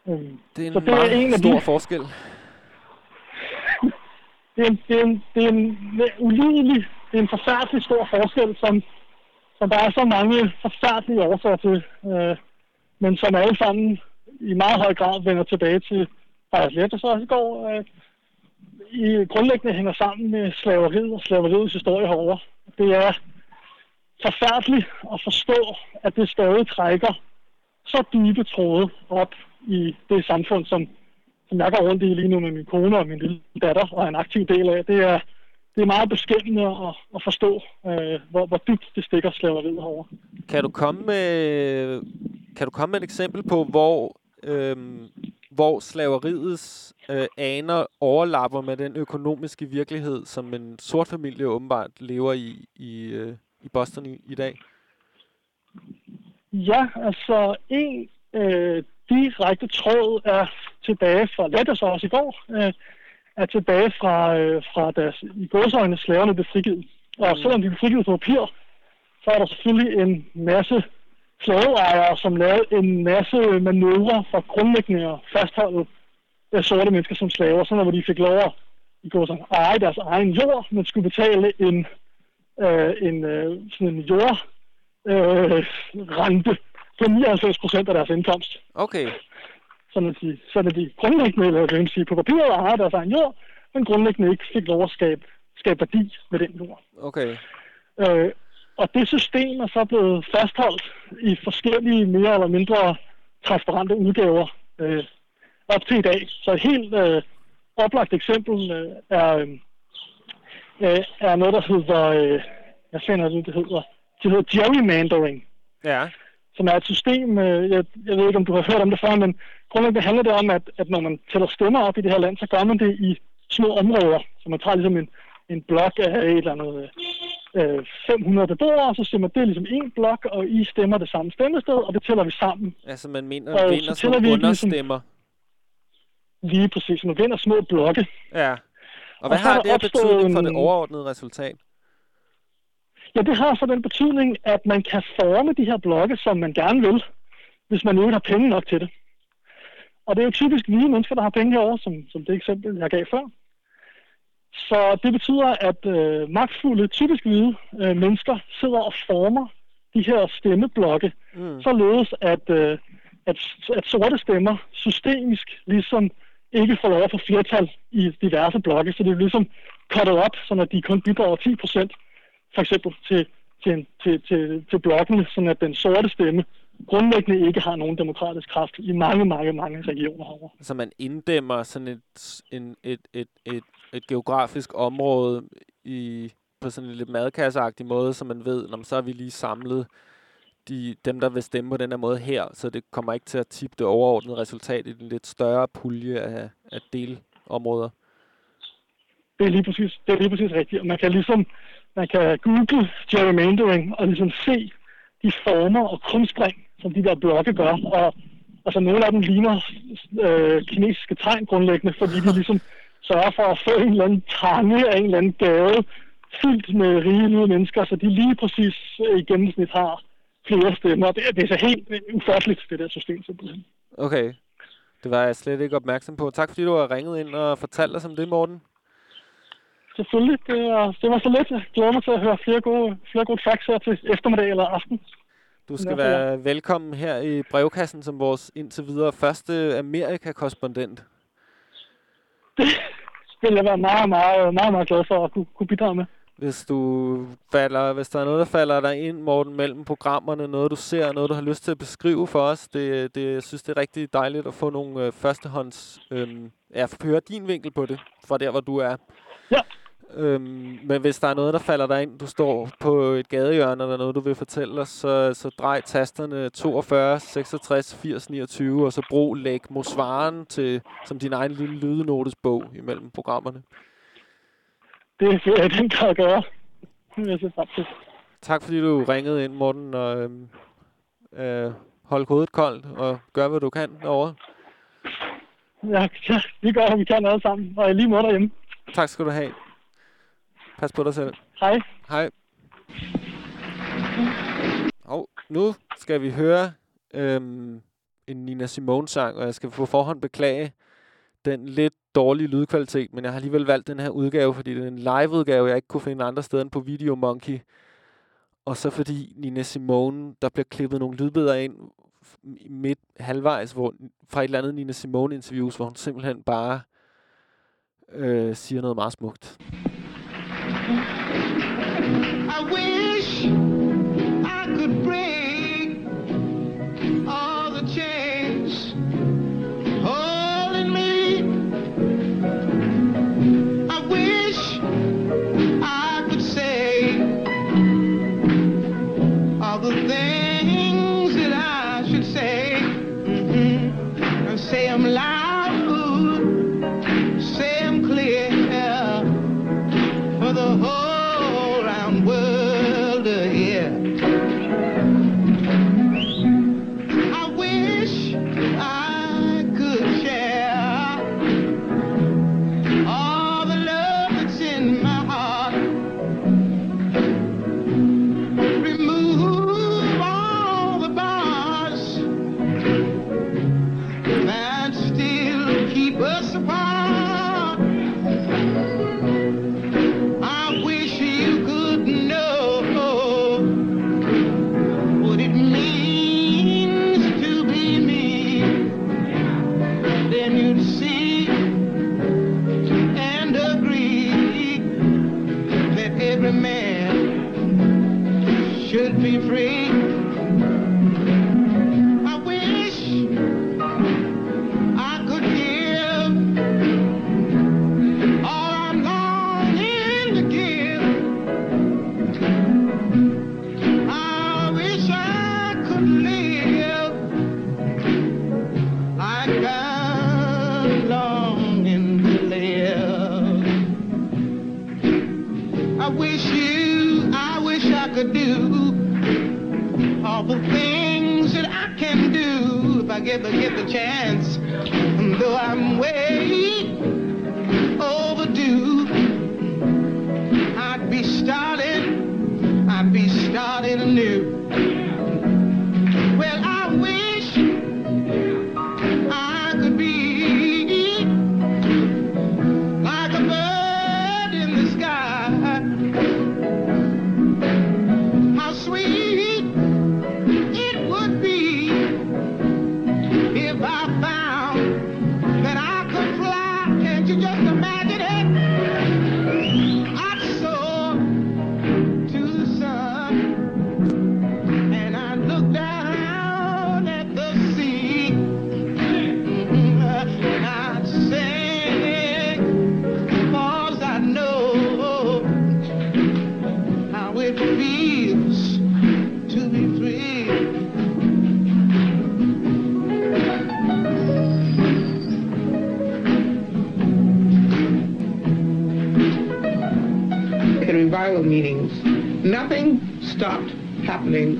Det er en så det er en af stor de- forskel. det er en, det er en, det er en ulidelig, det er en forfærdelig stor forskel, som, som der er så mange forfærdelige årsager til, øh, men som alle sammen i meget høj grad vender tilbage til, det så også i går, øh, i grundlæggende hænger sammen med slaveriet og slaveriets historie herovre. Det er forfærdeligt at forstå, at det stadig trækker så dybe tråde op i det samfund, som, som jeg går rundt i lige nu med min kone og min lille datter og er en aktiv del af. Det er, det er meget beskæmmende at, at forstå, øh, hvor, hvor dybt det stikker slaveriet herovre. Kan du komme med, kan du komme med et eksempel på, hvor, øhm, hvor slaveriets øh, aner overlapper med den økonomiske virkelighed, som en sort familie åbenbart lever i i, øh, i Boston i, i dag? Ja, altså en øh, direkte tråd er tilbage fra, hvad der så også i går, øh, er tilbage fra, øh, fra deres i godsøjne slaverne blev frigivet. Og selvom de blev frigivet på papir, så er der selvfølgelig en masse slaveejere, som lavede en masse manøvrer for grundlæggende at fastholde øh, sorte mennesker som slaver, sådan hvor de fik lov at i godsøjne, eje deres egen jord, men skulle betale en, øh, en, øh, sådan en jord øh, rente på 99 procent af deres indkomst. Okay. Sådan at de, sådan at de grundlæggende, eller kan sige, på papiret ejer deres egen jord, men grundlæggende ikke fik lov at skabe, skabe værdi med den jord. Okay. Øh, og det system er så blevet fastholdt i forskellige mere eller mindre transparente udgaver øh, op til i dag. Så et helt øh, oplagt eksempel øh, er, øh, er noget, der hedder, øh, hvad fanden er det, det hedder? Det hedder gerrymandering, Ja. Som er et system, øh, jeg, jeg ved ikke, om du har hørt om det før, men grundlæggende handler det om, at, at når man tæller stemmer op i det her land, så gør man det i små områder. Så man tager ligesom en, en blok af et eller andet øh, 500 beboere, og så stemmer det ligesom en blok, og I stemmer det samme stemmested, og det tæller vi sammen. Altså, man mener, Og vinder så tæller vi ligesom- understemmer. Lige præcis, man vinder små blokke. Ja. Og Og hvad er har det opstået betydning for det overordnede resultat? Ja, det har så den betydning, at man kan forme de her blokke, som man gerne vil, hvis man ikke har penge nok til det. Og det er jo typisk hvide mennesker, der har penge herovre, som, som det eksempel, jeg gav før. Så det betyder, at øh, magtfulde, typisk hvide øh, mennesker sidder og former de her stemmeblokke, mm. således at, øh, at, at sorte stemmer systemisk ligesom ikke får lov at få flertal i diverse blokke, så det er ligesom cuttet op, så at de kun bidrager 10 procent for eksempel til, til, til, til, til blokkene, sådan at den sorte stemme grundlæggende ikke har nogen demokratisk kraft i mange, mange, mange regioner herovre. Så man inddæmmer sådan et, en, et, et, et, et geografisk område i, på sådan en lidt madkasseagtig måde, så man ved, når så er vi lige samlet de, dem, der vil stemme på den her måde her, så det kommer ikke til at tippe det overordnede resultat i den lidt større pulje af, af delområder. Det er lige præcis, det er lige præcis rigtigt. Og man kan ligesom, man kan google gerrymandering og ligesom se de former og krumspring, som de der blokke gør. Og altså nogle af dem ligner øh, kinesiske tegn grundlæggende, fordi de ligesom sørger for at få en eller anden trange af en eller anden gade fyldt med rige hvide mennesker, så de lige præcis øh, i gennemsnit har flere stemmer. Det, er- det er så helt ufatteligt, det der system simpelthen. Okay. Det var jeg slet ikke opmærksom på. Tak fordi du har ringet ind og fortalt os om det, Morten. Selvfølgelig, det var, det var så lidt. Jeg glæder mig til at høre flere gode, flere gode tracks her til eftermiddag eller aften. Du skal Nå, ja. være velkommen her i brevkassen som vores indtil videre første Amerika-korrespondent. Det vil jeg være meget, meget, meget, meget glad for at kunne, kunne bidrage med. Hvis du falder, hvis der er noget, der falder dig ind, Morten, mellem programmerne, noget du ser, noget du har lyst til at beskrive for os, det, det, jeg synes, det er rigtig dejligt at få nogle øh, førstehånds, øhm, ja, høre din vinkel på det, fra der, hvor du er. Ja. Øhm, men hvis der er noget, der falder dig ind, du står på et gadehjørne, eller noget, du vil fortælle os, så, så drej tasterne 42, 66, 80, 29, og så brug læg Mosvaren til, som din egen lille lydnotesbog imellem programmerne. Det vil jeg den grad gøre. Det vil jeg til. Tak fordi du ringede ind, Morten, og øhm, øh, hold hovedet koldt og gør, hvad du kan derovre. Ja, ja, vi gør, hvad vi kan alle sammen, og lige måde derhjemme. Tak skal du have. Pas på dig selv. Hej. Hej. Og nu skal vi høre øhm, en Nina Simone-sang, og jeg skal på forhånd beklage den lidt dårlige lydkvalitet, men jeg har alligevel valgt den her udgave, fordi det er en live-udgave, jeg ikke kunne finde andre steder end på Video Monkey. Og så fordi Nina Simone, der bliver klippet nogle lydbidder ind midt halvvejs hvor, fra et eller andet Nina Simone-interviews, hvor hun simpelthen bare øh, siger noget meget smukt. I wish I could bring.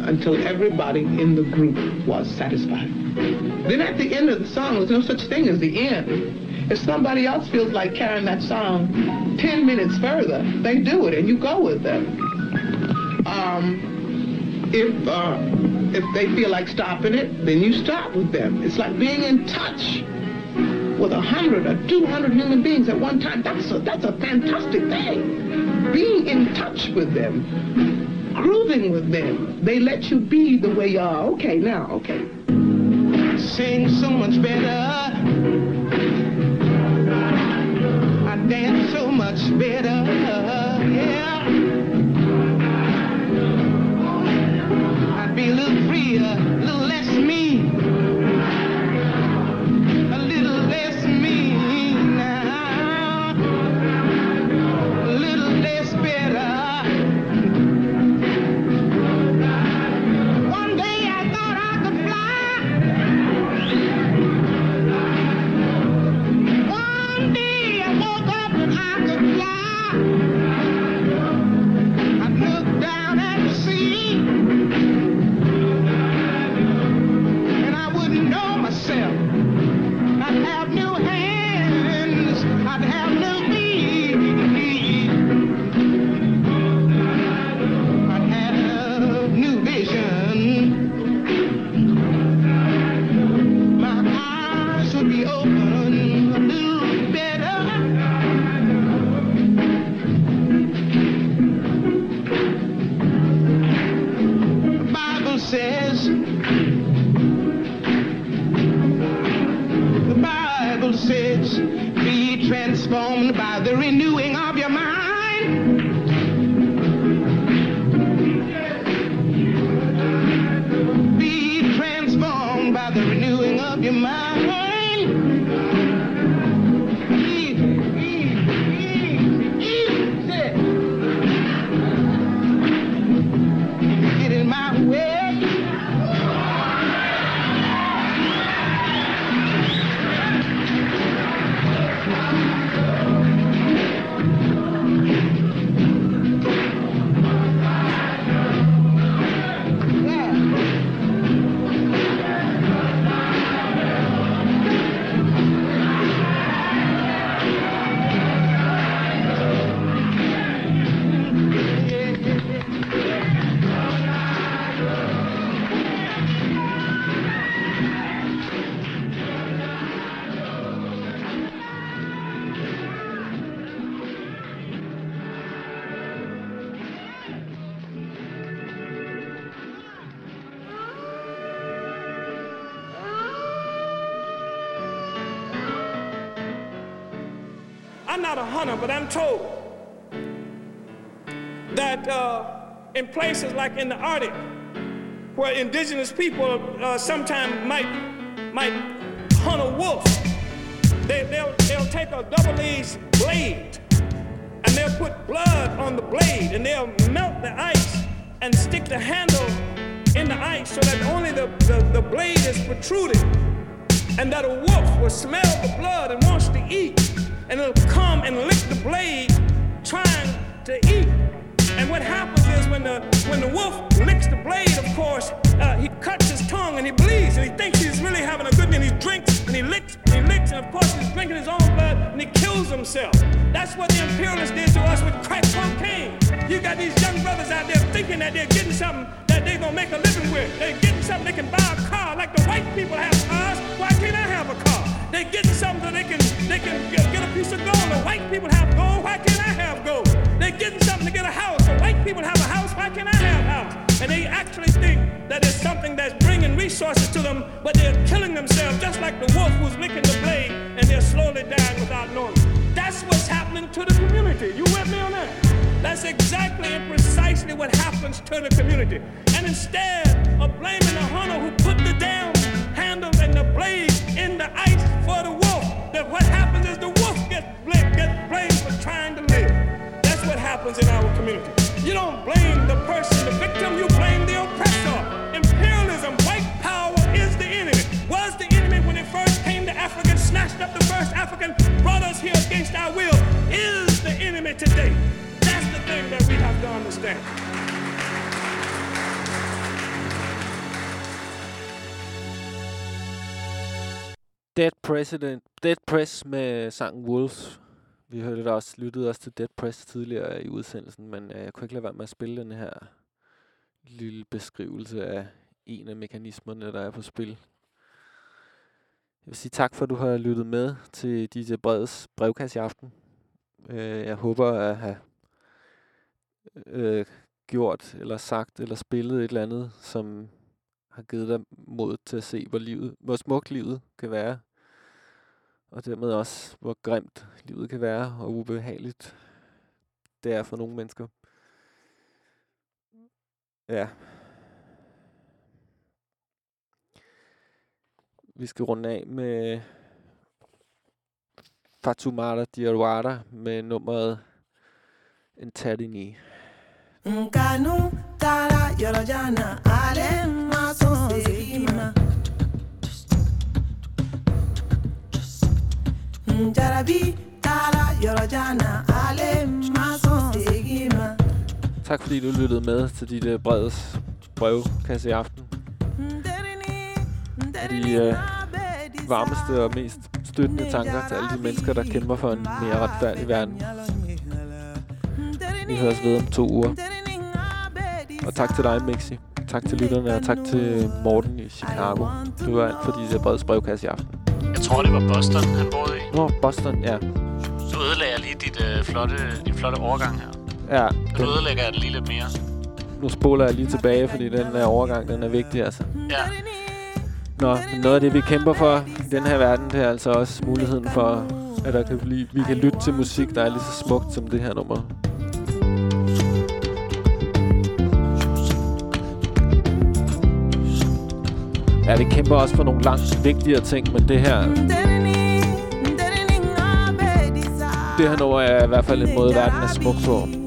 until everybody in the group was satisfied. Then at the end of the song, there's no such thing as the end. If somebody else feels like carrying that song 10 minutes further, they do it and you go with them. Um, if, uh, if they feel like stopping it, then you stop with them. It's like being in touch with a hundred or two hundred human beings at one time. That's a, that's a fantastic thing. Being in touch with them, dealing with them. They let you be the way you are. Okay, now, okay. Sing so much better. I dance so much better. Told that uh, in places like in the Arctic, where indigenous people uh, sometimes might might hunt a wolf, they, they'll they'll take a double-edged blade and they'll put blood on the blade and they'll melt the ice and stick the handle in the ice so that only the, the, the blade is protruding and that a wolf will smell the blood and wants to eat and it'll come and lick the blade trying to eat. And what happens is when the when the wolf licks the blade of course uh, he cuts his tongue and he bleeds and he thinks he's really having a good meal and he drinks and he licks and he licks and of course he's drinking his own blood and he kills himself. That's what the imperialists did to us with crack cocaine. You got these young brothers out there thinking that they're getting something that they're gonna make a living with. They're getting something they can buy a car like the white people have cars. Why can't I have a car they're getting something so they can they can get, get a piece of gold. The white people have gold. Why can't I have gold? They're getting something to get a house. The white people have a house. Why can't I have a house? And they actually think that it's something that's bringing resources to them, but they're killing themselves just like the wolf who's licking the blade, and they're slowly dying without knowing. That's what's happening to the community. You with me on that? That's exactly and precisely what happens to the community. And instead of blaming the hunter who put the damn handle and the blade the ice for the wolf, that what happens is the wolf gets blamed, for trying to live. That's what happens in our community. You don't blame the person, the victim, you blame the oppressor. Imperialism, white power is the enemy. Was the enemy when it first came to Africa, snatched up the first African, brought us here against our will, is the enemy today. That's the thing that we have to understand. Dead President, Dead Press med sangen Wolves. Vi hørte da også, lyttede også til Dead Press tidligere i udsendelsen, men øh, jeg kunne ikke lade være med at spille den her lille beskrivelse af en af mekanismerne, der er på spil. Jeg vil sige tak for, at du har lyttet med til DJ Breds brevkasse i aften. Øh, jeg håber at have øh, gjort, eller sagt, eller spillet et eller andet, som har givet dig mod til at se, hvor, livet, hvor smukt livet kan være. Og dermed også, hvor grimt livet kan være, og ubehageligt det er for nogle mennesker. Ja. Vi skal runde af med Fatumata Diawara med nummeret Entadini. Nkanu tara yorojana ale Jarabi tara yorojana ale maso segima Tak fordi du lyttede med til dit uh, breds brevkasse i aften. De uh, varmeste og mest støttende tanker til alle de mennesker, der kæmper for en mere retfærdig verden. Vi høres ved om to uger. Og tak til dig, Mixi. Tak til lytterne, og tak til Morten i Chicago. Det var alt for dit breds brevkasse i aften. Jeg tror, det var Boston, han boede i. Nå, Boston, ja. Du ødelægger lige dit, øh, flotte, din flotte overgang her. Ja. Nu den... ødelægger jeg den lige lidt mere. Nu spoler jeg lige tilbage, fordi den der overgang, den er vigtig, altså. Ja. Nå, noget af det, vi kæmper for i den her verden, det er altså også muligheden for, at der kan blive, vi kan lytte til musik, der er lige så smukt som det her nummer. Ja, vi kæmper også for nogle langt vigtigere ting, men det her... Det her nummer er i hvert fald en måde, verden er smuk på.